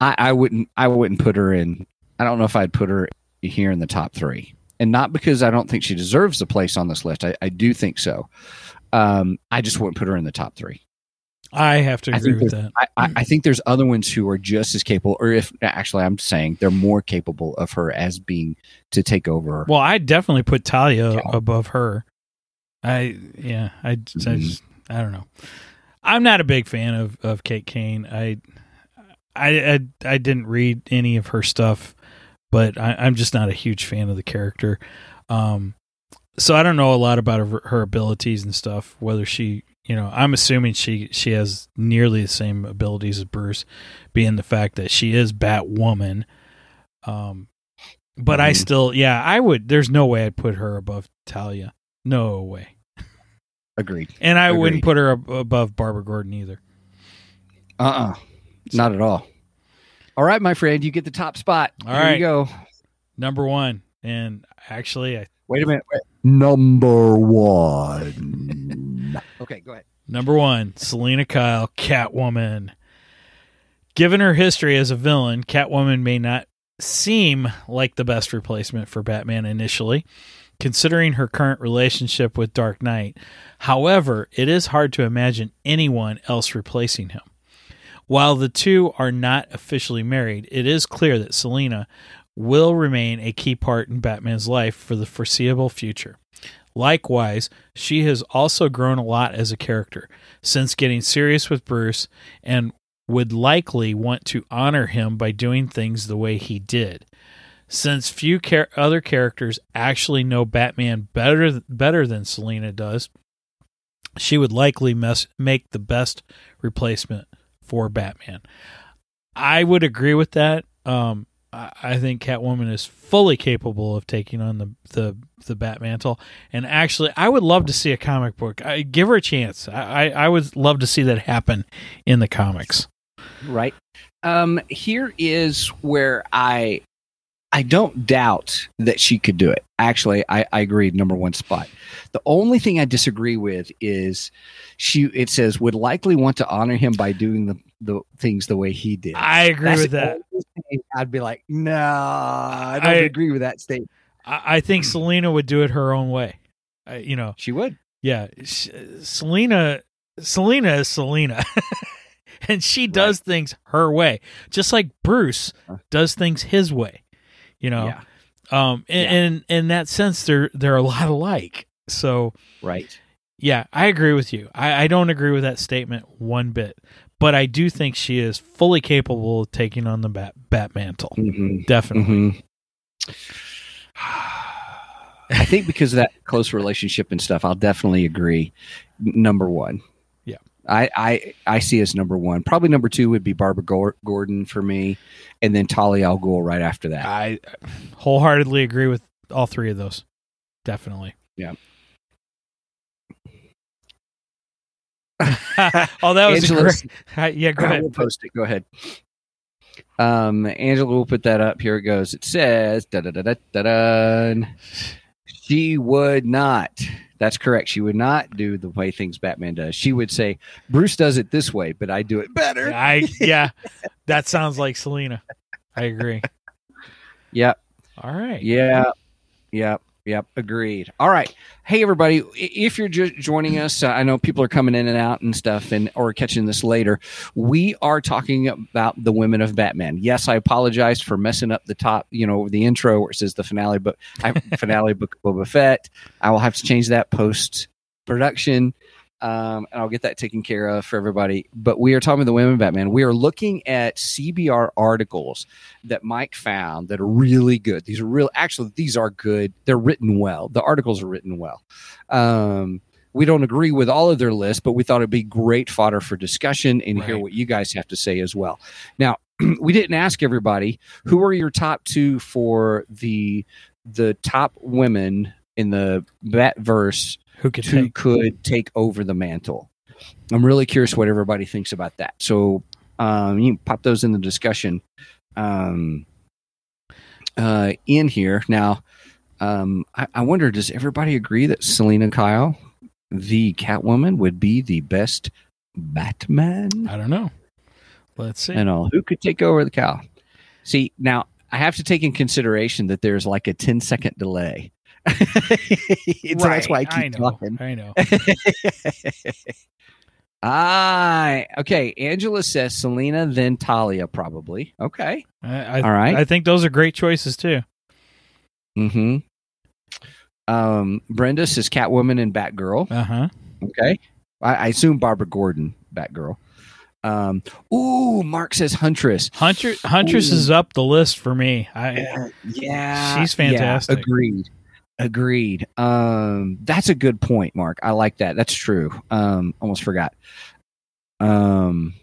I, I wouldn't I wouldn't put her in I don't know if I'd put her here in the top three. And not because I don't think she deserves a place on this list. I, I do think so. Um, I just wouldn't put her in the top three. I have to agree with that. I, I, I think there's other ones who are just as capable, or if actually I'm saying they're more capable of her as being to take over. Well, I definitely put Talia Yeah. above her. I yeah, I, just- I just I don't know. I'm not a big fan of of Kate Kane. I I I, I didn't read any of her stuff, but I, I'm just not a huge fan of the character. Um, so I don't know a lot about her, her abilities and stuff. Whether she, you know, I'm assuming she she has nearly the same abilities as Bruce, being the fact that she is Batwoman. Um, but I Mhm. still, yeah, I would. There's no way I'd put her above Talia. No way. Agreed. And I wouldn't put her ab- above Barbara Gordon either. Uh uh Not at all. All right, my friend, you get the top spot. All Here right. you go. Number one, and actually, I Wait a minute. Wait. Number one. Okay, go ahead. Number one, Selina Kyle, Catwoman. Given her history as a villain, Catwoman may not seem like the best replacement for Batman initially, considering her current relationship with Dark Knight. However, it is hard to imagine anyone else replacing him. While the two are not officially married, it is clear that Selena will remain a key part in Batman's life for the foreseeable future. Likewise, she has also grown a lot as a character since getting serious with Bruce and would likely want to honor him by doing things the way he did. Since few char- other characters actually know Batman better better than Selina does, she would likely mess, make the best replacement for Batman. I would agree with that. Um, I, think Catwoman is fully capable of taking on the the the Batmantle, and actually, I would love to see a comic book. I, give her a chance. I, I I would love to see that happen in the comics. right um here is where i i don't doubt that she could do it actually i i agree number one spot the only thing i disagree with is she it says would likely want to honor him by doing the the things the way he did I agree That's with that. I'd be like no i don't I- agree with that statement I, I think Selina would do it her own way. Uh, you know, she would yeah, S- Selina, Selina is Selina, *laughs* and she does things her way, just like Bruce does things his way. You know, yeah um, and, Yeah. and in that sense, they're they're a lot alike. So right yeah, I agree with you. I, I don't agree with that statement one bit, but I do think she is fully capable of taking on the bat bat mantle. hmm Definitely. hmm I think because of that close relationship and stuff, I'll definitely agree. Number one, Yeah. I I I see as number one. Probably number two would be Barbara Gordon for me, and then Talia al Ghul right after that. I wholeheartedly agree with all three of those. Definitely. Yeah. *laughs* oh, that was Angela- great. Hi- *laughs* Yeah, go ahead. We'll post it. Go ahead. Um, Angela will put that up. Here it goes. It says, da da da da da da. She would not. That's correct. She would not do the way things Batman does. She would say, Bruce does it this way, but I do it better. I yeah, that sounds like Selina. I agree. *laughs* Yep. All right. Yeah. Yep. Yep. Agreed. All right. Hey, everybody. If you're just joining us, uh, I know people are coming in and out and stuff and or catching this later. We are talking about the women of Batman. Yes, I apologize for messing up the top, you know, the intro where it says the finale book, I, *laughs* finale book of Boba Fett. I will have to change that post production. Um, and I'll get that taken care of for everybody. But we are talking about the women Batman. We are looking at CBR articles that Mike found that are really good. These are real. Actually, these are good. They're written well. The articles are written well. Um, we don't agree with all of their lists, but we thought it'd be great fodder for discussion and hear what you guys have to say as well. Now, *clears throat* we didn't ask everybody who are your top two for the the top women in the Bat verse Who could who take? could take over the mantle. I'm really curious what everybody thinks about that. So um, you pop those in the discussion um, uh, in here. Now, um, I, I wonder, does everybody agree that Selina Kyle, the Catwoman, would be the best Batman? I don't know. Let's see. And all who could take over the cowl? See, now I have to take in consideration that there's like a 10 second delay. *laughs* so that's why I keep know. talking. I know. *laughs* I okay. Angela says Selina, then Talia, probably. Okay. I, I, All right. I think those are great choices too. Mm-hmm. Um, Brenda says Catwoman and Batgirl. Uh huh. Okay. I, I assume Barbara Gordon, Batgirl. Um, ooh, Mark says Huntress. Hunter Huntress Ooh. is up the list for me. I Yeah, yeah, She's fantastic. yeah, agreed. Agreed. Um, that's a good point, Mark. I like that. That's true. Um, almost forgot. Um,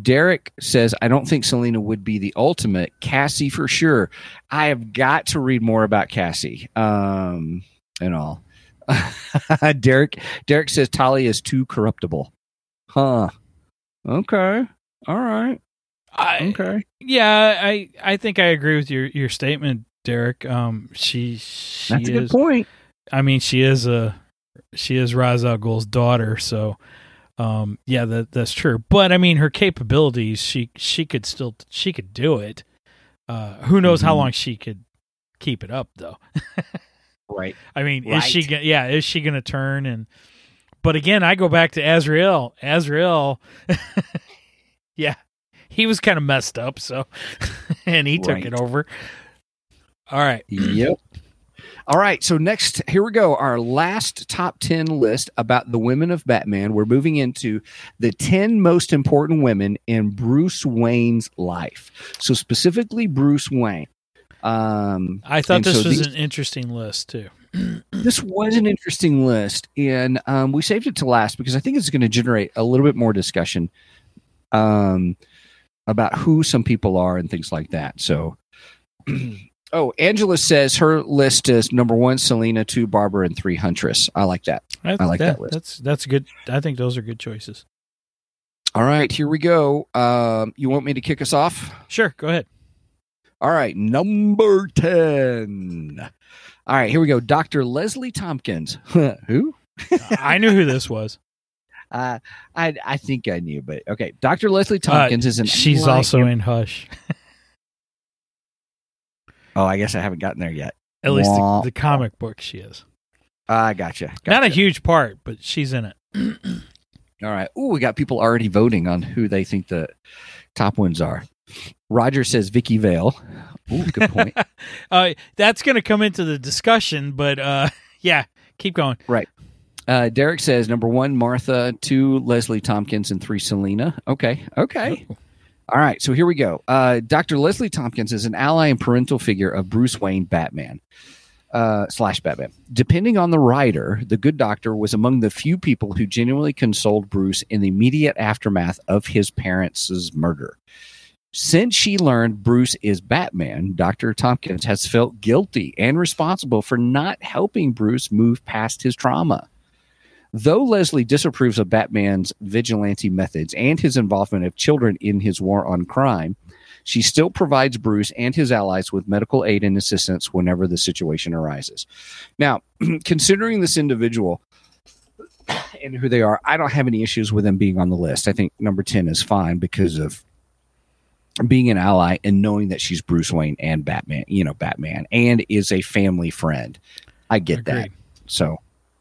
Derek says, I don't think Selina would be the ultimate. Cassie for sure. I have got to read more about Cassie. Um, and all. *laughs* Derek Derek says Talia is too corruptible. Huh. Okay. All right. I Okay. yeah, I I think I agree with your your statement, Derek. Um, she she That's a good point. I mean, she is a she is Ra's al Ghul's daughter, so um, yeah, that that's true. But I mean, her capabilities, she she could still she could do it. Uh, who knows how Mhm. long she could keep it up, though. *laughs* Right. I mean, is she? Right. go- Yeah, is she going to turn? And but again, I go back to Azrael. Azrael, *laughs* yeah, he was kind of messed up, so *laughs* and he took it over. All right, Yep. All right, so next, here we go. Our last top 10 list about the women of Batman. We're moving into the 10 most important women in Bruce Wayne's life. So, specifically, Bruce Wayne. Um, I thought this so was these- an interesting list too. *clears throat* this was an interesting list, and um, we saved it to last because I think it's going to generate a little bit more discussion um, about who some people are and things like that. So, *clears throat* oh, Angela says her list is number one, Selina, two, Barbara, and three, Huntress. I like that. I like that list. That's that's good. I think those are good choices. All right, here we go. Um, you want me to kick us off? Sure, go ahead. All right, number 10. All right, here we go. Dr. Leslie Tompkins. *laughs* Who? I knew who this was. *laughs* Uh, I I think I knew, but okay. Dr. Leslie Tompkins is an. She's also in Hush. *laughs* Oh, I guess I haven't gotten there yet. At least the, the comic book she is. I gotcha. Not a huge part, but she's in it. *clears throat* All right. Ooh, we got people already voting on who they think the top ones are. Roger says Vicky Vale. Ooh, good point. *laughs* uh, that's going to come into the discussion, but uh, *laughs* yeah, keep going. Right. Uh, Derek says number one, Martha, two, Leslie Tompkins, and three, Selina. Okay. Okay. All right, so here we go. Uh, Dr. Leslie Tompkins is an ally and parental figure of Bruce Wayne Batman uh, slash Batman. Depending on the writer, the good doctor was among the few people who genuinely consoled Bruce in the immediate aftermath of his parents' murder. Since she learned Bruce is Batman, Dr. Tompkins has felt guilty and responsible for not helping Bruce move past his trauma. Though Leslie disapproves of Batman's vigilante methods and his involvement of children in his war on crime, she still provides Bruce and his allies with medical aid and assistance whenever the situation arises. Now, *clears throat* considering this individual *clears throat* and who they are, I don't have any issues with them being on the list. I think number 10 is fine because of being an ally and knowing that she's Bruce Wayne and Batman, you know, Batman, and is a family friend. I get that. So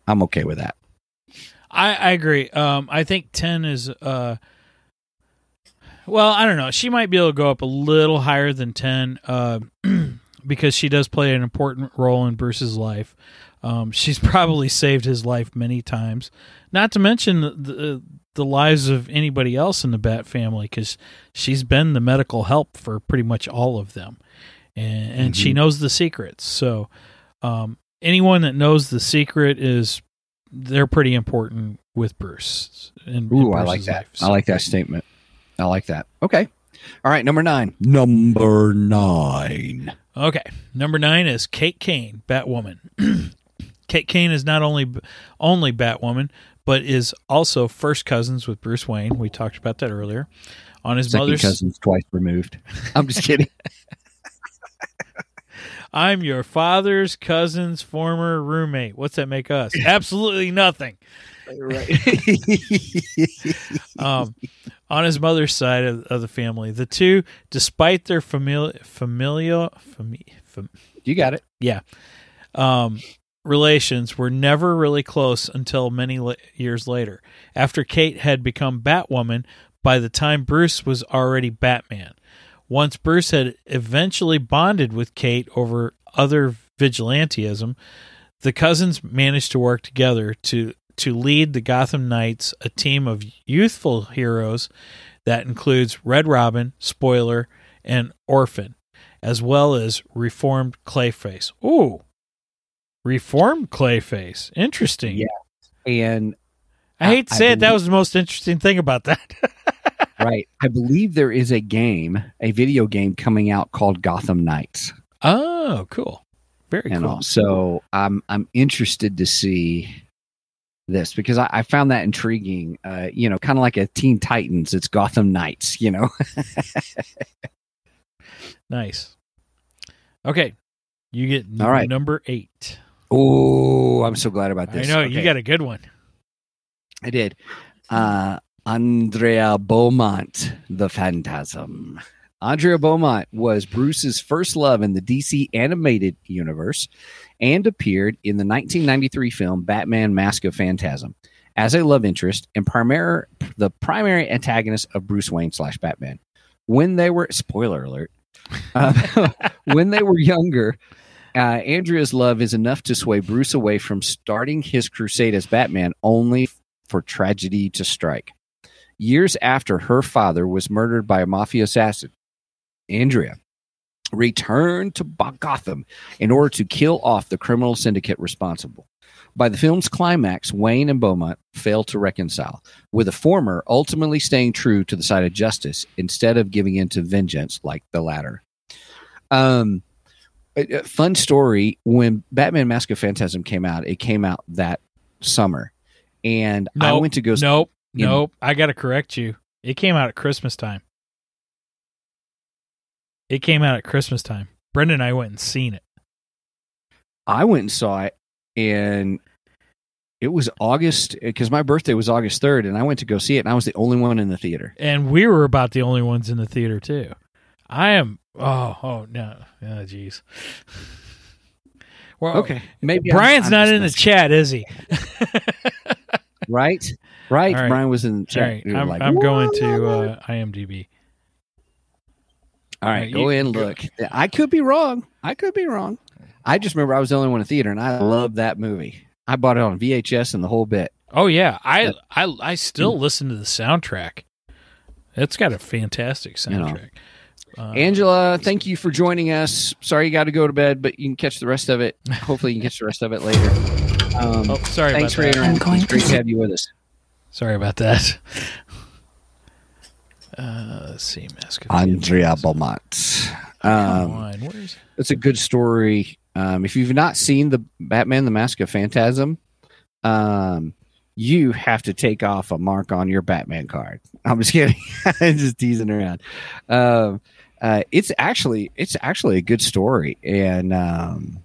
I'm okay with that. I, I agree. Um, I think ten is. Uh, well, I don't know. She might be able to go up a little higher than ten, uh, *clears throat* because she does play an important role in Bruce's life. Um, she's *laughs* probably saved his life many times. Not to mention the the, the lives of anybody else in the Bat family, because she's been the medical help for pretty much all of them, and, and she Mhm. knows the secrets. So, um, anyone that knows the secret is they're pretty important with Bruce. In, in Ooh, I like that. life. I like that statement. I like that. Okay. All right, number nine. Number nine. Okay, number nine is Kate Kane, Batwoman. *clears throat* Kate Kane is not only only Batwoman, but is also first cousins with Bruce Wayne. We talked about that earlier. On his Second mother's, cousins twice removed. I'm just kidding. *laughs* I'm your father's cousin's former roommate. What's that make us? *laughs* Absolutely nothing. right. *laughs* *laughs* um, on his mother's side of, of the family. The two, despite their familial familial fami, fam, you got it. Yeah, um, relations, were never really close until many la- years later. After Kate had become Batwoman, by the time Bruce was already Batman. Once Bruce had eventually bonded with Kate over other vigilantism, the cousins managed to work together to to lead the Gotham Knights, a team of youthful heroes that includes Red Robin, Spoiler, and Orphan, as well as reformed Clayface. Ooh, reformed Clayface. Interesting. Yeah. And I hate to I say it, that was the most interesting thing about that. *laughs* right, I believe there is a game, a video game coming out called Gotham Knights. oh, cool. Very and cool. So I'm I'm interested to see this because I, I found that intriguing. Uh, you know, kind of like a Teen Titans. It's Gotham Knights. You know. *laughs* Nice. Okay. You get n- All right. number eight. oh, I'm so glad about this. I know you got a good one. I did. Uh, Andrea Beaumont, the Phantasm. Andrea Beaumont was Bruce's first love in the DC animated universe and appeared in the 1993 film Batman Mask of Phantasm as a love interest and primary, the primary antagonist of Bruce Wayne slash Batman. When they were, spoiler alert, uh, *laughs* when they were younger, Uh, Andrea's love is enough to sway Bruce away from starting his crusade as Batman, only for tragedy to strike. Years after her father was murdered by a mafia assassin, Andrea returned to Gotham in order to kill off the criminal syndicate responsible. By the film's climax, Wayne and Beaumont fail to reconcile, with the former ultimately staying true to the side of justice instead of giving in to vengeance like the latter. Um, fun story when Batman Mask of Phantasm came out, it came out that summer. And I went to go Nope. Nope. I got to correct you. It came out at Christmas time. It came out at Christmas time. Brendan and I went and seen it. I went and saw it, and it was August uh, because my birthday was August third, and I went to go see it, and I was the only one in the theater. And we were about the only ones in the theater, too. I am. Oh, oh, no. Oh, jeez. *laughs* Well, Okay, maybe I'm- Brian's I'm not just in the chat, is he? *laughs* right, right. All right. Brian was in the chat. right. I'm, like, I'm going to uh, IMDb. All right, go you- in go- look. I could be wrong. I could be wrong. I just remember I was the only one in the theater, and I loved that movie. I bought it on VHS and the whole bit. Oh yeah, I I I still Mm. listen to the soundtrack. It's got a fantastic You know. soundtrack. Uh, Angela, thank you for joining us. Sorry you got to go to bed, but you can catch the rest of it. Hopefully, you can catch the rest of it later. Um, oh, sorry thanks about for that. interacting. I'm going It's great to to have you with us. Sorry about that. *laughs* Uh, let's see, Mask of Andrea Phantasm. Beaumont. Come Um, on, where's it's a good story. Um, if you've not seen the Batman: The Mask of Phantasm, um, you have to take off a mark on your Batman card. *laughs* I'm just kidding. *laughs* I'm just teasing around. Um, uh, it's actually it's actually a good story, and um,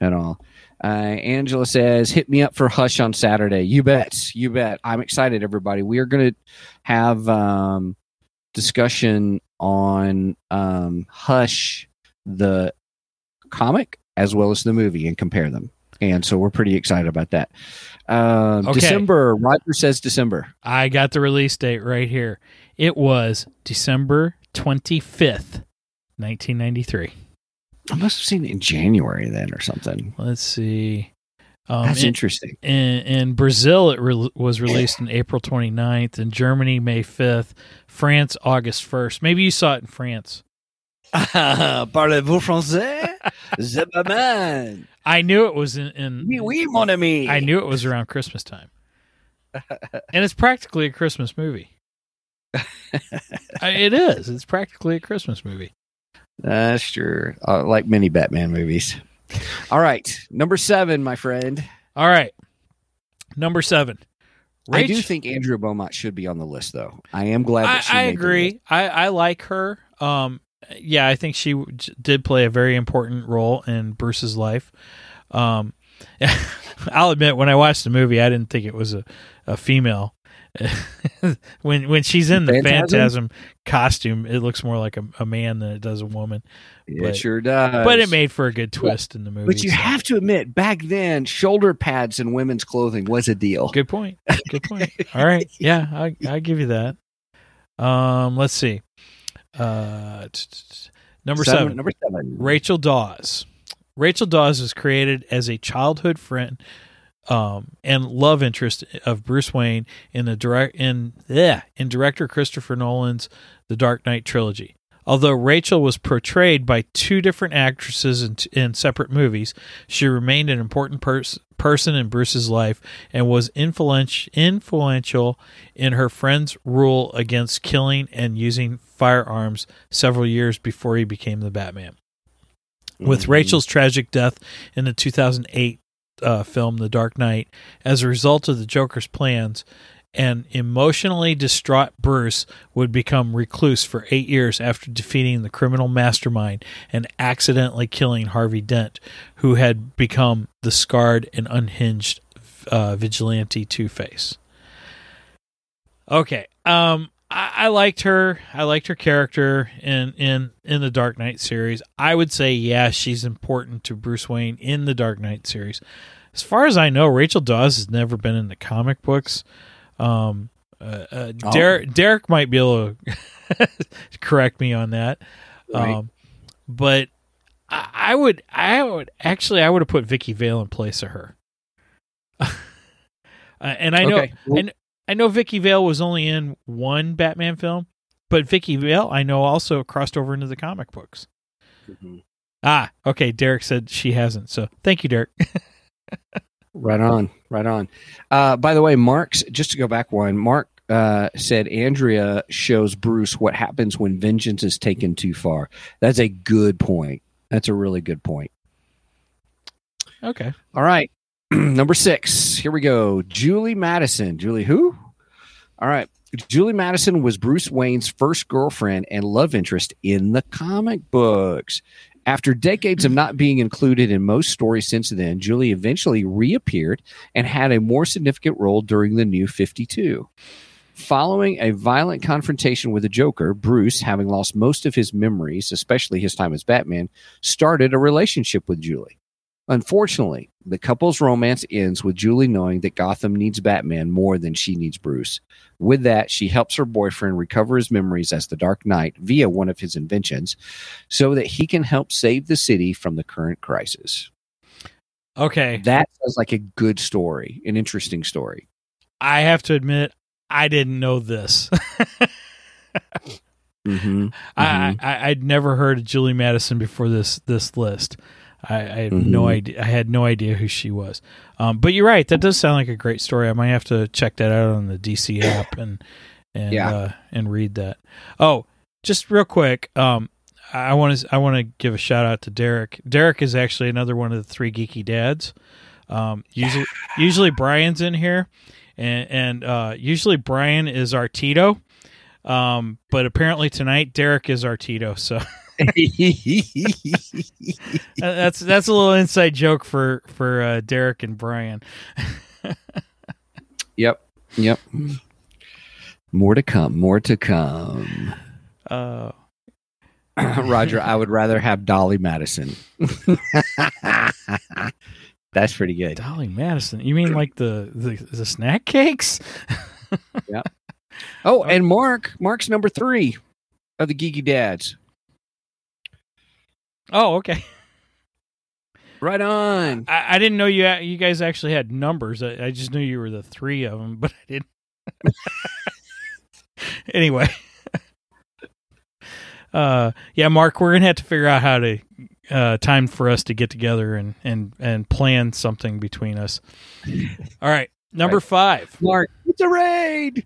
and all. Uh, Angela says, "Hit me up for Hush on Saturday." You bet, you bet. I'm excited, everybody. We are going to have um, discussion on um, Hush, the comic, as well as the movie, and compare them. And so we're pretty excited about that. Um, Okay. December. Roger says December. I got the release date right here. It was December twenty fifth, nineteen ninety three. I must have seen it in January then, or something. Let's see. Um, That's in, interesting. in, in Brazil, it re- was released on April 29th. In Germany, May 5th. France, August 1st. Maybe you saw it in France. *laughs* Parlez-vous français? *laughs* The Batman. I knew it was in. in Oui, oui, mon ami. I knew it was around Christmas time. *laughs* and it's practically a Christmas movie. It is. It's practically a Christmas movie. That's true. Uh, like many Batman movies. All right, number seven, my friend. All right. Number seven. I do think Andrea Beaumont should be on the list, though. I am glad I, that she. I list. agree. I, I like her. Um, yeah, I think she w- did play a very important role in Bruce's life. Um, *laughs* I'll admit, when I watched the movie, I didn't think it was a, a female. *laughs* when when she's in the Phantasm? phantasm costume, it looks more like a, a man than it does a woman. It But- sure does. But it made for a good twist in the movie. But you so- have to admit, back then, shoulder pads in women's clothing was a deal. Good point. Good point. All right. *laughs* Yeah, I I give you that. Um, let's see. Uh, t- t- t- number seven. Number seven. Rachel Dawes. Rachel Dawes was created as a childhood friend um, and love interest of Bruce Wayne in the direct in yeah, in director Christopher Nolan's The Dark Knight trilogy. Although Rachel was portrayed by two different actresses in, in separate movies, she remained an important pers- person in Bruce's life and was influential influential in her friend's rule against killing and using firearms several years before he became the Batman. With Mhm. Rachel's tragic death in the 2008 uh, film The Dark Knight, as a result of the Joker's plans, an emotionally distraught Bruce would become recluse for eight years after defeating the criminal mastermind and accidentally killing Harvey Dent, who had become the scarred and unhinged uh, vigilante Two Face. Okay, um, I, I liked her. I liked her character in in in the Dark Knight series. I would say, yeah, she's important to Bruce Wayne in the Dark Knight series. As far as I know, Rachel Dawes has never been in the comic books. Um, uh, uh, Oh. Derek Derek might be able to *laughs* correct me on that. Right. Um, but I, I would, I would actually, I would have put Vicky Vale in place of her. *laughs* uh, and I know, Okay. And I know Vicky Vale was only in one Batman film, but Vicky Vale, I know, also crossed over into the comic books. Ah, okay. Derek said she hasn't, so thank you, Derek. *laughs* Right on, right on. Uh, by the way, Mark's just to go back one. Mark uh, said Andrea shows Bruce what happens when vengeance is taken too far. That's a good point. That's a really good point. okay. All right, *clears throat* number six. Here we go. Julie Madison. Julie who? All right. Julie Madison was Bruce Wayne's first girlfriend and love interest in the comic books. After decades of not being included in most stories since then, Julie eventually reappeared and had a more significant role during the New 52. Following a violent confrontation with the Joker, Bruce, having lost most of his memories, especially his time as Batman, started a relationship with Julie. Unfortunately, the couple's romance ends with Julie knowing that Gotham needs Batman more than she needs Bruce. With that, she helps her boyfriend recover his memories as the Dark Knight via one of his inventions so that he can help save the city from the current crisis. Okay. That sounds like a good story, an interesting story. I have to admit, I didn't know this. *laughs* Mm-hmm. I, I I'd never heard of Julie Madison before this this list. I, I have no Mhm. idea. I had no idea who she was. Um, but you're right. That does sound like a great story. I might have to check that out on the DC *coughs* app and and Yeah. uh, and read that. Oh, just real quick. Um, I want to I want to give a shout out to Derek. Derek is actually another one of the three geeky dads. Um, usually *laughs* usually Brian's in here, and and uh, usually Brian is our Tito. Um, but apparently tonight Derek is our Tito. So. *laughs* *laughs* That's that's a little inside joke for for uh, Derek and Brian. *laughs* yep. Yep. More to come. More to come. Uh, *clears throat* Roger, I would rather have Dolly Madison. *laughs* That's pretty good. Dolly Madison. You mean like the the, the snack cakes? Yeah. Oh, and Mark, Mark's number three of the Geeky Dads. Oh, okay. *laughs* Right on. I, I didn't know you you guys actually had numbers. I, I just knew you were the three of them, *laughs* but I didn't. *laughs* anyway, uh, yeah, Mark, we're gonna have to figure out how to uh, time for us to get together and and and plan something between us. All right, number Right. five. Mark, it's a raid.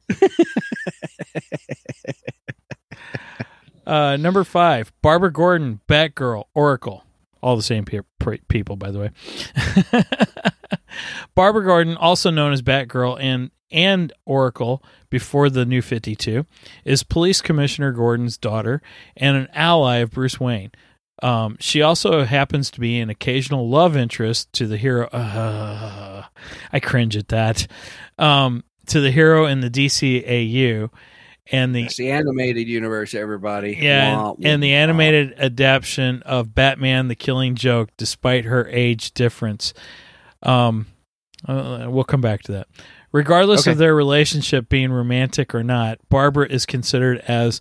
Uh, number five, Barbara Gordon, Batgirl, Oracle. All the same pe- pre- people, by the way. *laughs* Barbara Gordon, also known as Batgirl and and Oracle before the New 52, is Police Commissioner Gordon's daughter and an ally of Bruce Wayne. Um, she also happens to be an occasional love interest to the hero. Uh, I cringe at that. Um, to the hero in the DCAU, and the It's the animated universe, everybody. yeah, Wah, and, and the wah. animated adaptation of Batman: The Killing Joke, despite her age difference. Um, uh, we'll come back to that. Regardless Okay. of their relationship being romantic or not, Barbara is considered as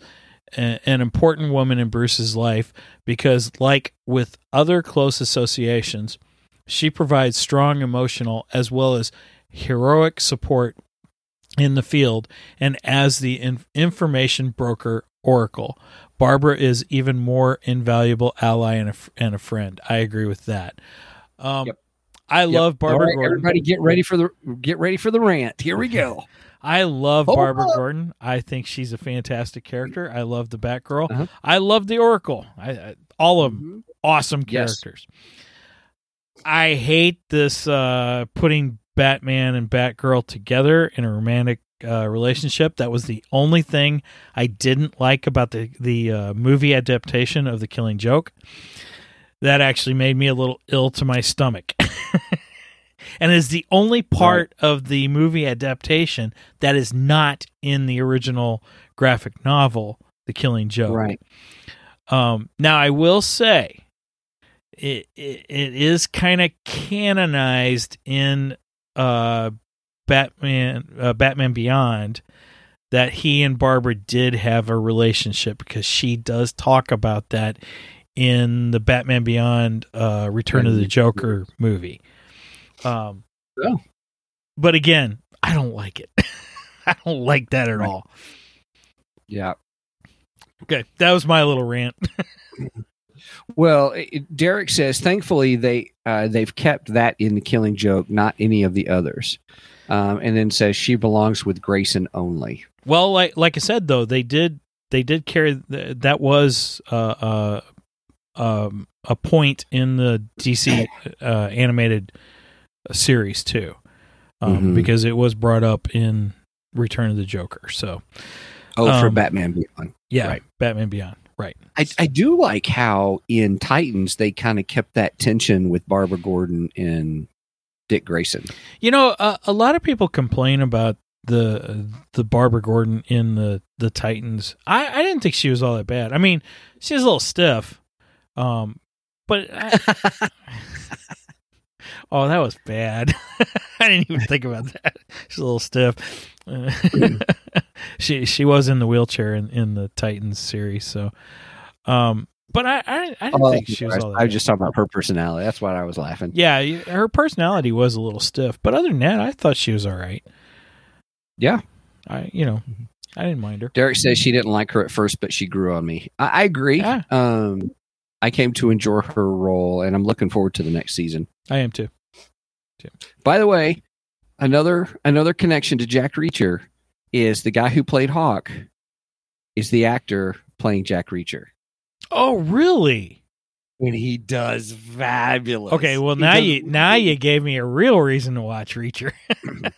a, an important woman in Bruce's life because, like with other close associations, she provides strong emotional as well as heroic support in the field and as the in- information broker oracle barbara is even more invaluable ally and a, f- and a friend i agree with that um, Yep. i Yep. love barbara right, gordon Everybody, get ready for the get ready for the rant. Here we go. *laughs* i love Hold barbara up. gordon i think she's a fantastic character i love the batgirl Uh-huh. i love the oracle I, I all of them awesome Yes. characters i hate this uh, putting batman and batgirl together in a romantic uh, relationship. That was the only thing i didn't like about the the uh, movie adaptation of the killing joke. That actually made me a little ill to my stomach. *laughs* And is the only part of the movie adaptation that is not in the original graphic novel the killing joke. Right. um, now I will say, it it, it is kind of canonized in uh, Batman uh, Batman Beyond that he and Barbara did have a relationship because she does talk about that in the Batman Beyond uh, Return of the Joker movie. Um, Oh. but again, I don't like it. *laughs* I don't like that at all. Yeah. Okay, that was my little rant. *laughs* Well, it, Derek says, thankfully they uh, they've kept that in the Killing Joke, not any of the others. Um, and then says she belongs with Grayson only. Well, like like I said though, they did they did carry th- that was uh, uh, um, a point in the DC uh, animated series too, um, Mhm. because it was brought up in Return of the Joker. So Oh, for Um, Batman Beyond. yeah, Right. Batman Beyond, right? I, I do like how in Titans they kind of kept that tension with Barbara Gordon and Dick Grayson. You know, uh, a lot of people complain about the the Barbara Gordon in the the Titans. I I didn't think she was all that bad. I mean, she was a little stiff, um, but I, *laughs* oh, that was bad. *laughs* I didn't even think about that. She's a little stiff. *clears throat* She she was in the wheelchair in, in the Titans series, so. Um, but I I, I didn't Oh, think she was all that. I was just talking about her personality. That's why I was laughing. yeah, her personality was a little stiff, but other than that, I thought she was all right. Yeah. I you know I didn't mind her. Derek says she didn't like her at first, but she grew on me. I, I agree. Yeah. Um, I came to enjoy her role, and I'm looking forward to the next season. I am too. By the way, another another connection to Jack Reacher is the guy who played Hawk is the actor playing Jack Reacher, Oh really? and he does fabulous. Okay, well He now does- you now you gave me a real reason to watch Reacher *laughs*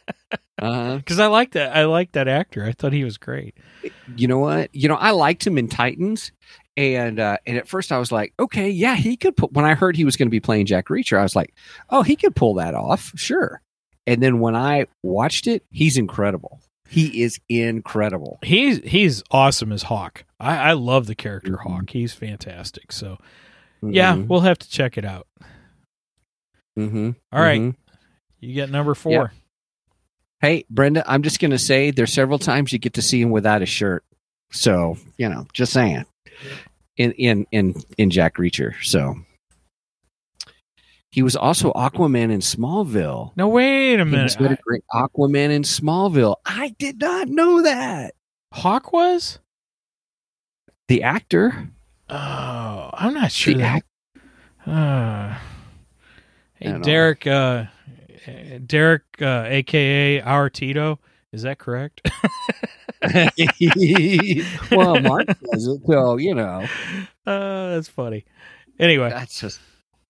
Uh-huh. because I like that I like that actor. I thought he was great. You know what? You know I liked him in Titans, and uh, and at first I was like, okay, yeah, he could. Put, when I heard he was going to be playing Jack Reacher, I was like, oh, he could pull that off, sure. And then when I watched it, he's incredible. He is incredible. He's he's awesome as Hawk. I, I love the character Mhm. Hawk. He's fantastic. So yeah, Mhm. we'll have to check it out. Mhm. All right, Mhm. you get number four. Hey, Brenda, I'm just going to say there's several times you get to see him without a shirt. So, you know, just saying. In in in in Jack Reacher. So he was also Aquaman in Smallville. No, wait a minute. He was great Aquaman in Smallville. I did not know that. Hawk was? The actor, Oh, I'm not sure. the act- Uh, *sighs* hey. Derek, uh, uh, Derek, uh, aka our Tito, is that correct? *laughs* *laughs* well, Mark says it, so you know. *laughs* uh, that's funny. Anyway, That's just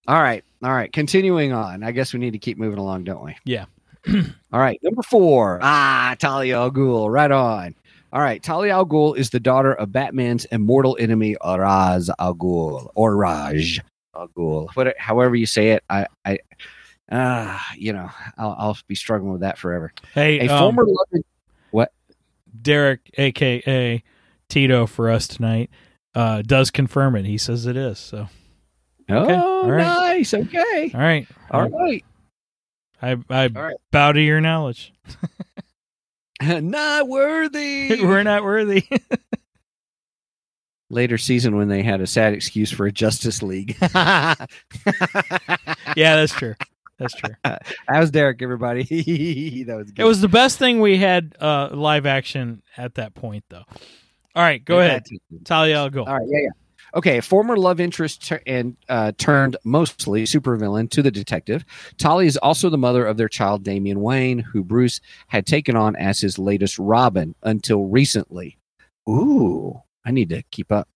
all right. All right. Continuing on. I guess we need to keep moving along, don't we? Yeah. *clears throat* all right. Number four. Ah, Talia al Ghul. Right on. All right. Talia al Ghul is the daughter of Batman's immortal enemy, Ra's al Ghul, or Raj al Ghul. What, however you say it, I, I, ah, you know, I'll, I'll be struggling with that forever. hey, A um, former loving. What Derek, aka Tito, for us tonight, uh, does confirm it. He says it is. So, okay, Oh, all right. nice. Okay. all right, All right. I I right. bow to your knowledge. *laughs* Not worthy. *laughs* We're not worthy. *laughs* later season when they had a sad excuse for a Justice League. yeah, that's true. That's true. That was Derek, everybody. that was good. It was the best thing we had uh, live action at that point, though. All right, go ahead, Talia. I'll go. All right, yeah, yeah. Okay, former love interest tur- and uh, turned mostly supervillain to the detective. Talia is also the mother of their child Damian Wayne, who Bruce had taken on as his latest Robin until recently. Ooh, I need to keep up.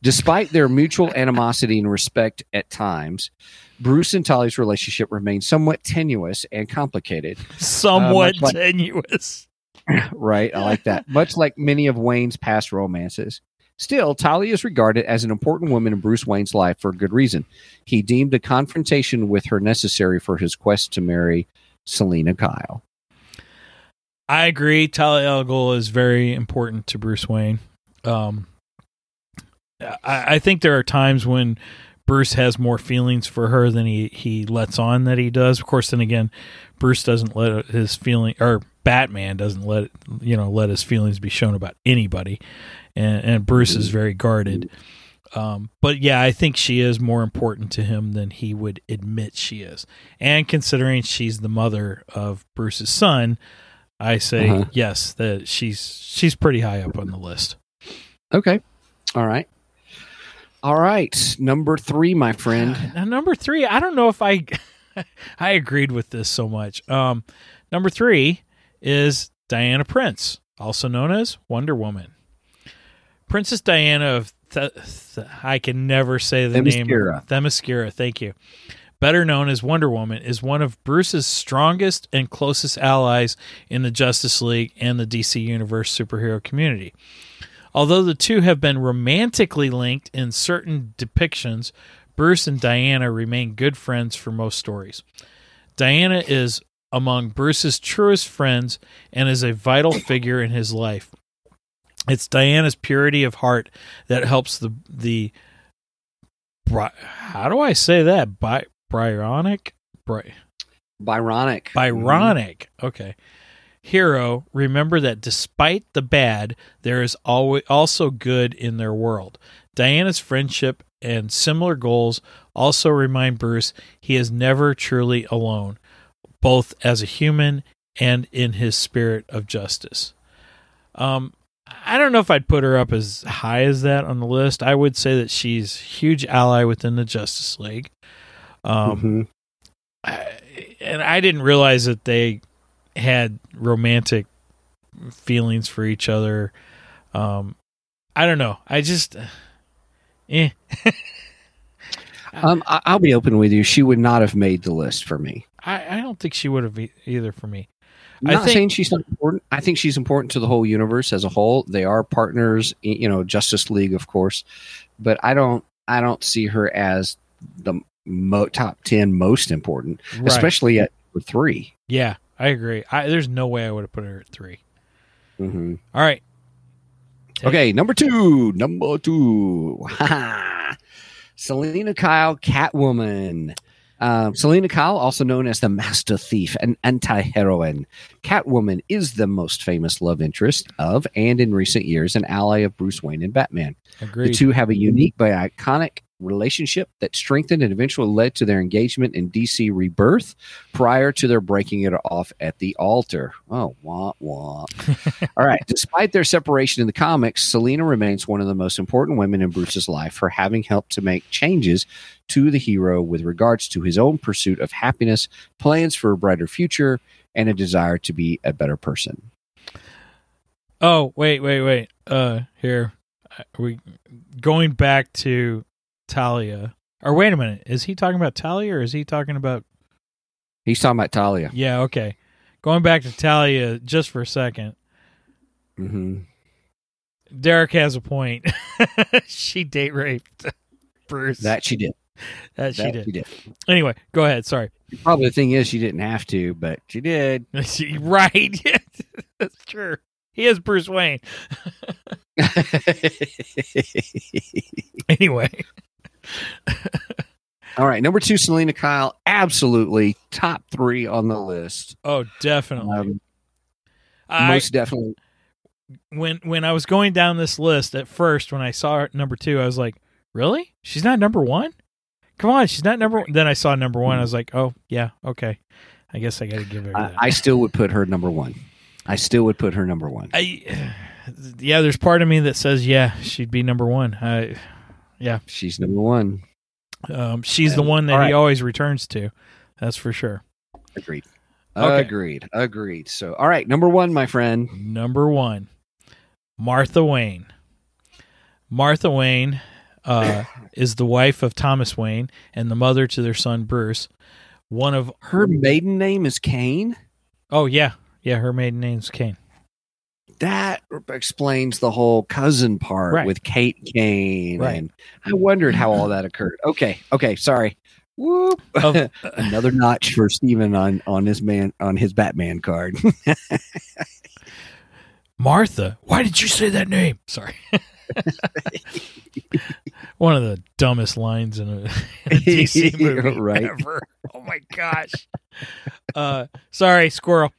Despite their mutual animosity and respect at times, Bruce and Talia's relationship remains somewhat tenuous and complicated. *laughs* Somewhat much like- tenuous. *laughs* right? I like that. Much like many of Wayne's past romances. Still, Talia is regarded as an important woman in Bruce Wayne's life for a good reason. He deemed a confrontation with her necessary for his quest to marry Selina Kyle. I agree. Talia al Ghul is very important to Bruce Wayne. Um, I, I think there are times when Bruce has more feelings for her than he, he lets on that he does. Of course, then again, Bruce doesn't let his feeling or Batman doesn't let you know let his feelings be shown about anybody, and, and Bruce is very guarded. Um, but yeah, I think she is more important to him than he would admit she is. And considering she's the mother of Bruce's son, I say Uh-huh. yes that she's she's pretty high up on the list. Okay. All right. All right. Number three, my friend. *sighs* Now, number three, I don't know if I *laughs* I agreed with this so much. Um, number three is Diana Prince, also known as Wonder Woman. Princess Diana of Th- Th- I can never say the name. Themyscira. Themyscira. Thank you. Better known as Wonder Woman, is one of Bruce's strongest and closest allies in the Justice League and the DC Universe superhero community. Although the two have been romantically linked in certain depictions, Bruce and Diana remain good friends for most stories. Diana is among Bruce's truest friends and is a vital figure in his life. It's Diana's purity of heart that helps the the how do I say that? By Byronic? Bry- Byronic. Byronic. Okay. Hero, remember that despite the bad, there is always also good in their world. Diana's friendship and similar goals also remind Bruce he is never truly alone, both as a human and in his spirit of justice. Um, I don't know if I'd put her up as high as that on the list. I would say that she's huge ally within the Justice League. Um, Mhm. I- and I didn't realize that they had romantic feelings for each other. Um, I don't know. I just, eh. Um, I- I'll be open with you. She would not have made the list for me. I, I don't think she would have e- either for me. I not think- saying she's not important. I think she's important to the whole universe as a whole. They are partners, you know, Justice League, of course, but I don't. I don't see her as the mo- top ten most important, Right. especially at three. yeah, I agree. I, there's no way I would have put her at 3 hmm All right. Take- Okay, number two. Number two. *laughs* Selina Kyle, Catwoman. Um, Selina Kyle, also known as the Master Thief and anti heroine. Catwoman is the most famous love interest of, and in recent years, an ally of Bruce Wayne and Batman. The two have a unique but iconic relationship that strengthened and eventually led to their engagement in DC Rebirth prior to their breaking it off at the altar. Oh, wah, wah. *laughs* All right. Despite their separation in the comics, Selina remains one of the most important women in Bruce's life for having helped to make changes to the hero with regards to his own pursuit of happiness, plans for a brighter future, and a desire to be a better person. Oh, wait, wait, wait. Uh, here. Are we going back to Talia. Or wait a minute. Is he talking about Talia or is he talking about He's talking about Talia. Yeah, okay. Going back to Talia just for a second. hmm Derek has a point. *laughs* she date raped *laughs* Bruce. That she did. That she That did. she did. Anyway, go ahead. Sorry. Probably the thing is, she didn't have to, but she did. *laughs* She- right. That's true. He is Bruce Wayne. Anyway. *laughs* All right, number two, Selina Kyle, absolutely top three on the list. Oh, definitely. Um, I, most definitely. when when I was going down this list at first, when I saw her number two, I was like, "Really? She's not number one? Come on, she's not number." one. Then I saw number one. I was like, "Oh yeah, okay. I guess I got to give her I. I still would put her number one. I still would put her number one. I, *sighs* yeah, there's part of me that says, yeah, she'd be number one. I, She's number one. um, she's the one that All he always returns to. That's for sure. Agreed. Okay. Agreed. Agreed. So, all right, number one, my friend. Number one, Martha Wayne. Martha Wayne uh, *coughs* is the wife of Thomas Wayne and the mother to their son Bruce. One of Her maiden name is Kane. oh yeah yeah her maiden name's Kane. That explains the whole cousin part Right. with Kate Kane. Right. And I wondered how all that occurred. Okay. Okay. Sorry. Whoop. Of, *laughs* *laughs* Another notch for Stephen on on his man on his Batman card. *laughs* Martha, why did you say that name? Sorry. One of the dumbest lines in a, in a DC movie Right. ever. Oh my gosh. Uh, sorry, squirrel.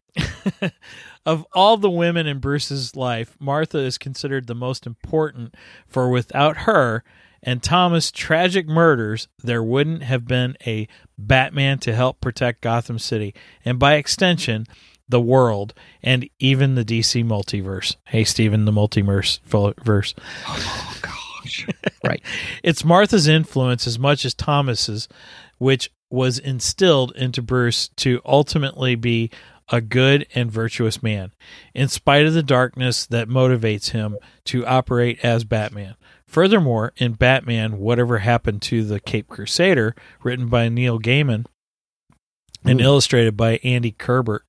Of all the women in Bruce's life, Martha is considered the most important, for without her and Thomas' tragic murders, there wouldn't have been a Batman to help protect Gotham City, and by extension, the world, and even the DC multiverse. Hey, Stephen, the multiverse verse. Oh gosh. *laughs* right. It's Martha's influence as much as Thomas's, which was instilled into Bruce to ultimately be a good and virtuous man, in spite of the darkness that motivates him to operate as Batman. Furthermore, in Batman, Whatever Happened to the Cape Crusader, written by Neil Gaiman and Ooh. illustrated by Andy Kubert,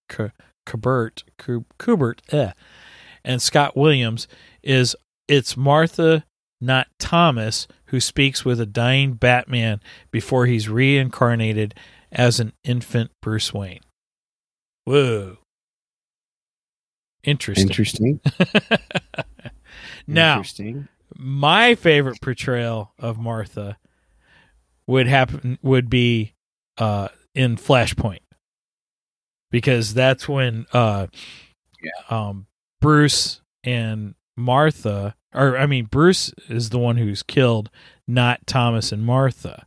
Kubert, Kubert, eh, and Scott Williams, is it's Martha, not Thomas, who speaks with a dying Batman before he's reincarnated as an infant Bruce Wayne. Whoa. Interesting. Interesting. *laughs* now, Interesting. my favorite portrayal of Martha would happen would be uh in Flashpoint. Because that's when uh um Bruce and Martha or I mean Bruce is the one who's killed, not Thomas and Martha.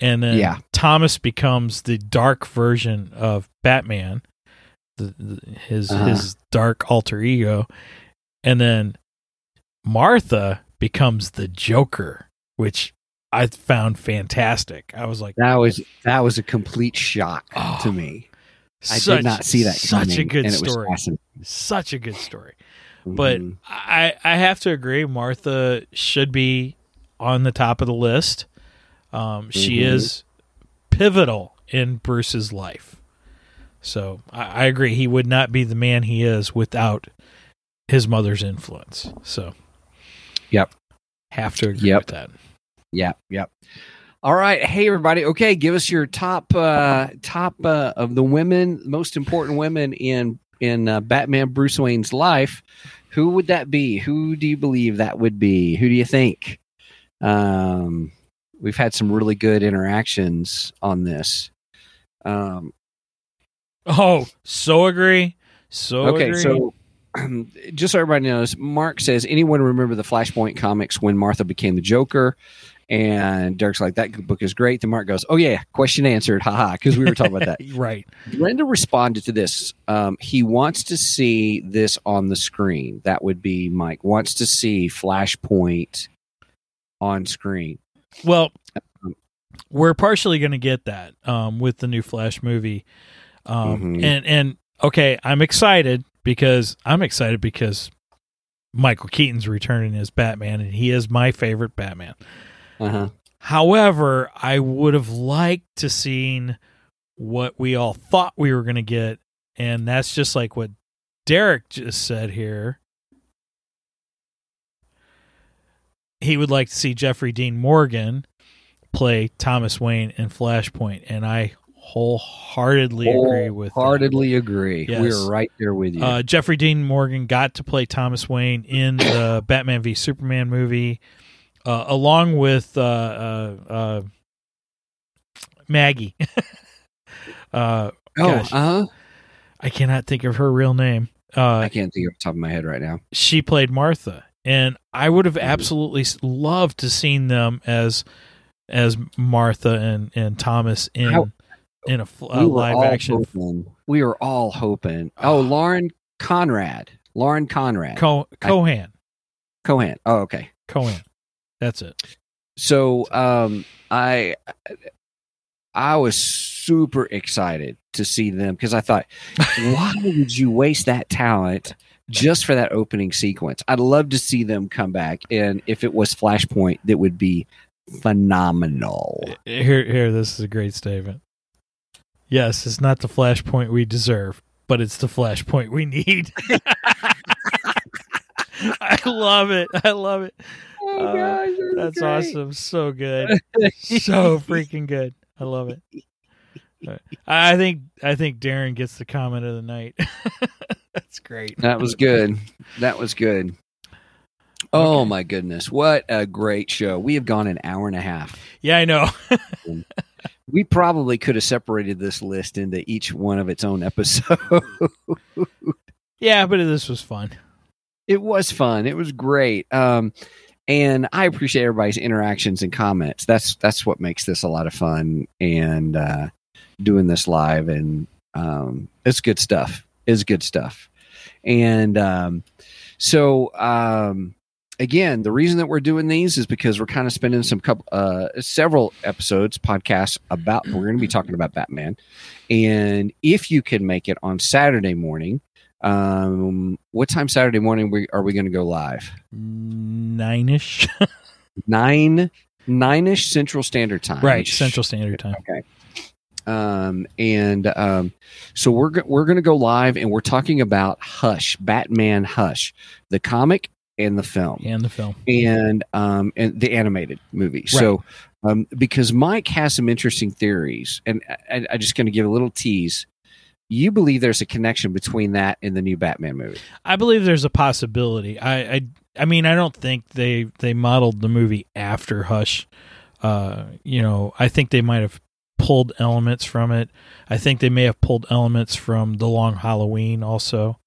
And then Yeah. Thomas becomes the dark version of Batman, the, the, his Uh-huh. his dark alter ego, and then Martha becomes the Joker, which I found fantastic. I was like, That was that was a complete shock Oh, to me. I such, did not see that Such a good and it was story. fascinating. Such a good story. But Mhm. I I have to agree, Martha should be on the top of the list. Um, She Mhm. is pivotal in Bruce's life. So I, I agree. He would not be the man he is without his mother's influence. So, Yep. have to agree Yep. with that. Yep, yep. All right, hey everybody. Okay, give us your top uh top uh, of the women, most important women in in uh, Batman Bruce Wayne's life. Who would that be? Who do you believe that would be? Who do you think? Um, we've had some really good interactions on this. Um, Oh, so agree. So okay, agree. so *clears throat* just so everybody knows, Mark says, anyone remember the Flashpoint comics when Martha became the Joker? And Derek's like, that book is great. Then Mark goes, oh, yeah, question answered. Haha, because we were talking about that. *laughs* right. Brenda responded to this. Um, he wants to see this on the screen. That would be Mike. Wants to see Flashpoint on screen. Well, Um, we're partially going to get that um, with the new Flash movie, um, Mhm. and and okay, I'm excited because I'm excited because Michael Keaton's returning as Batman, and he is my favorite Batman. Uh-huh. However, I would have liked to seen what we all thought we were going to get, and that's just like what Derek just said here. He would like to see Jeffrey Dean Morgan play Thomas Wayne in Flashpoint, and I wholeheartedly agree with that. Wholeheartedly agree. Yes. We're right there with you. Uh, Jeffrey Dean Morgan got to play Thomas Wayne in the *coughs* Batman v Superman movie, uh, along with uh, uh, uh, Maggie. *laughs* uh, oh, gosh. uh-huh. I cannot think of her real name. Uh, I can't think of the top of my head right now. she played Martha, and I would have Mhm. absolutely loved to seen them as as Martha and and Thomas in How- in a, a we live action hoping. We were all hoping. Oh, Lauren Conrad. Lauren Conrad. Co- Cohan Cohan. Oh, okay. Cohan. That's it. So um I I was super excited to see them because I thought, *laughs* why would you waste that talent just for that opening sequence? I'd love to see them come back, and if it was Flashpoint, that would be phenomenal. Here, here. This is a great statement. Yes, it's not the flashpoint we deserve, but it's the flashpoint we need. *laughs* I love it. I love it. Oh, Uh, gosh, That's great. awesome. So good. *laughs* so freaking good. I love it. I think I think Darren gets the comment of the night. *laughs* That's great. That was good. That was good. Oh Okay. my goodness. What a great show. We have gone an hour and a half. Yeah, I know. *laughs* We probably could have separated this list into each one of its own episode. *laughs* yeah, but this was fun. it was fun. It was great. Um and I appreciate everybody's interactions and comments. That's that's what makes this a lot of fun and uh, doing this live and um, it's good stuff. It's good stuff. And um, so um, again, the reason that we're doing these is because we're kind of spending some couple uh, several episodes podcasts about we're going to be talking about Batman. And if you can make it on Saturday morning, um, what time Saturday morning we, are we going to go live? *laughs* Nine ish. Nine nine ish Central Standard Time. right, Central Standard Time. Okay. Um, and um, so we're go- we're going to go live, and we're talking about Hush, Batman Hush, the comic and the film, And the film. and um, and the animated movie. So, um, because Mike has some interesting theories, and I, I'm just going to give a little tease. You believe there's a connection between that and the new Batman movie? I believe there's a possibility. I, I, I mean, I don't think they they modeled the movie after Hush. Uh, you know, I think they might have pulled elements from it. I think they may have pulled elements from The Long Halloween also.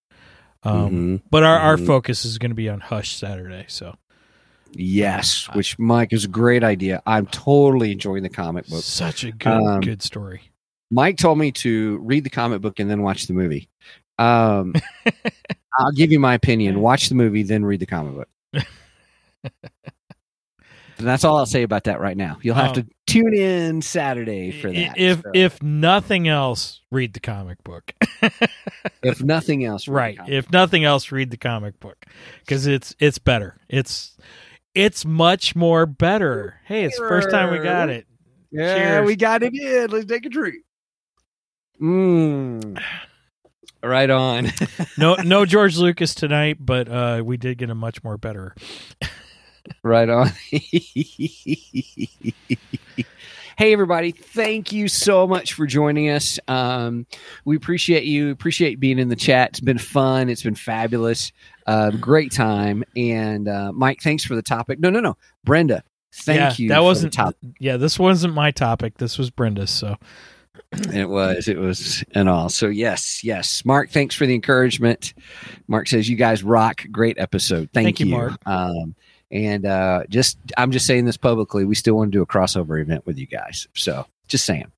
Um, Mhm. But our, our Mhm. focus is going to be on Hush Saturday. So Yes, which Mike is a great idea. I'm totally enjoying the comic book. such a good Um, good story. Mike told me to read the comic book and then watch the movie. Um, *laughs* I'll give you my opinion. *laughs* Watch the movie, then read the comic book. *laughs* and that's all I'll say about that right now. You'll have Um, to tune in Saturday for that. If So, if nothing else, read the comic book. *laughs* if nothing else, read the right. comic If nothing else, read the comic book because it's it's better. It's it's much more better. Hey, it's the first time we got it. Yeah, Cheers. we got it in. Let's take a drink. Mmm. Right on. *laughs* No no George Lucas tonight, but uh, we did get a much more better. Right on. *laughs* hey, everybody. Thank you so much for joining us. Um, we appreciate you. Appreciate being in the chat. It's been fun. It's been fabulous. Uh, great time. And uh, Mike, thanks for the topic. No, no, no. Brenda, thank yeah, you. That wasn't top. Yeah, this wasn't my topic. This was Brenda's. So It was. It was and all. So yes, yes. Mark, thanks for the encouragement. Mark says you guys rock. Great episode. Thank, Thank you, Mark. Um, and uh, just I'm just saying this publicly. We still want to do a crossover event with you guys. So just saying.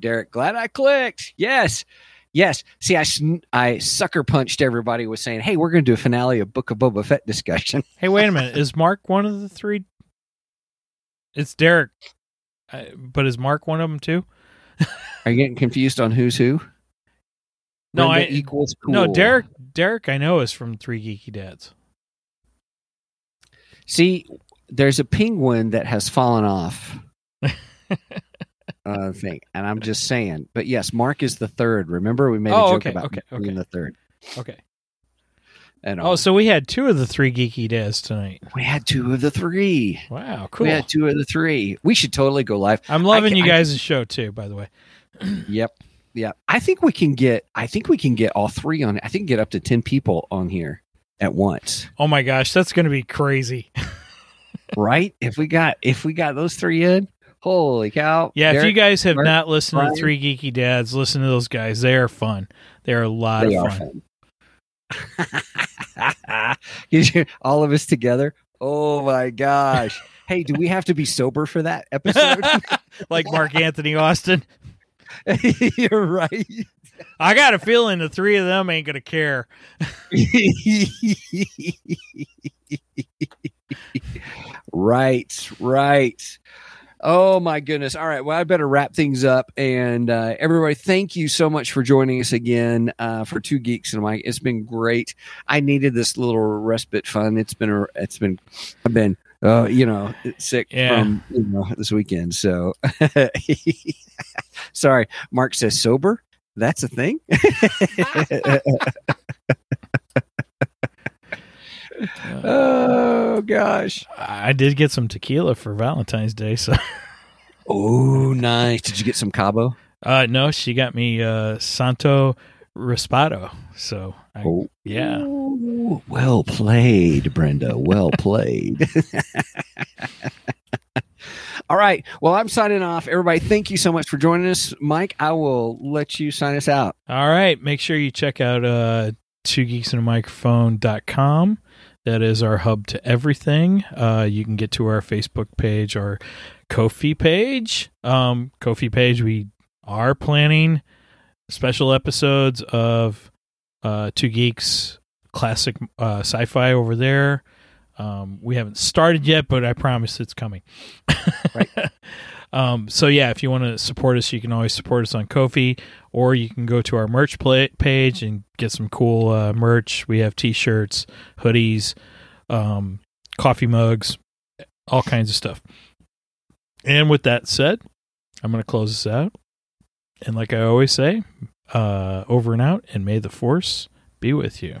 Derek, glad I clicked. Yes. Yes. See, I I sucker punched everybody with saying, "Hey, we're going to do a finale of Book of Boba Fett discussion." hey, wait a *laughs* minute. Is Mark one of the three? It's Derek, uh, but is Mark one of them too? *laughs* Are you getting confused on who's who? No, Brenda I equals cool. no Derek. Derek, I know is from Three Geeky Dads. See, there's a penguin that has fallen off. *laughs* uh, thing, and I'm just saying. But yes, Mark is the third. Remember, we made a Oh, joke okay, about okay, being okay. the third. Okay. And Oh, so we had two of the Three Geeky Dads tonight. we had two of the three. Wow, cool. We had two of the three. We should totally go live. I'm loving you ca- I- guys' show too. By the way. *clears throat* Yep. Yep. I think we can get. I think we can get all three on. I think get up to ten people on here at once. Oh my gosh, that's going to be crazy. *laughs* right? If we got if we got those three in, holy cow! Yeah, if you guys have Mark, not listened Brian. to Three Geeky Dads, listen to those guys. They are fun. They are a lot they of fun. fun. *laughs* All of us together. Oh my gosh! Hey, do we have to be sober for that episode? *laughs* like Mark Anthony Austin. You're right. *laughs* I got a feeling the three of them ain't going to care. *laughs* right, right. Oh my goodness. All right. Well, I better wrap things up. And uh, everybody, thank you so much for joining us again uh, for Two Geeks and Mic. It's been great. I needed this little respite fun. It's been a, it's been, I've been, uh, you know, sick Yeah. from you know this weekend. So *laughs* sorry. Mark says sober. That's a thing. *laughs* oh gosh. I did get some tequila for Valentine's Day, so Oh, nice. Did you get some Cabo? uh no, she got me uh Santo Reposado. So I, Oh, yeah. Ooh, well played, Brenda. Well played. *laughs* All right. Well, I'm signing off. Everybody, thank you so much for joining us. Mike, I will let you sign us out. All right, make sure you check out uh two geeks and. That is our hub to everything. Uh, you can get to our Facebook page, our Ko-fi page. Um, Ko-fi page, we are planning special episodes of uh, Two Geeks classic uh, sci fi over there. Um, we haven't started yet, but I promise it's coming. Right. *laughs* um, so yeah, if you want to support us, you can always support us on Ko-fi, or you can go to our merch pla page and get some cool uh, merch. We have T-shirts, hoodies, um, coffee mugs, all kinds of stuff. And with that said, I'm going to close this out. And like I always say, uh, over and out, and may the force be with you.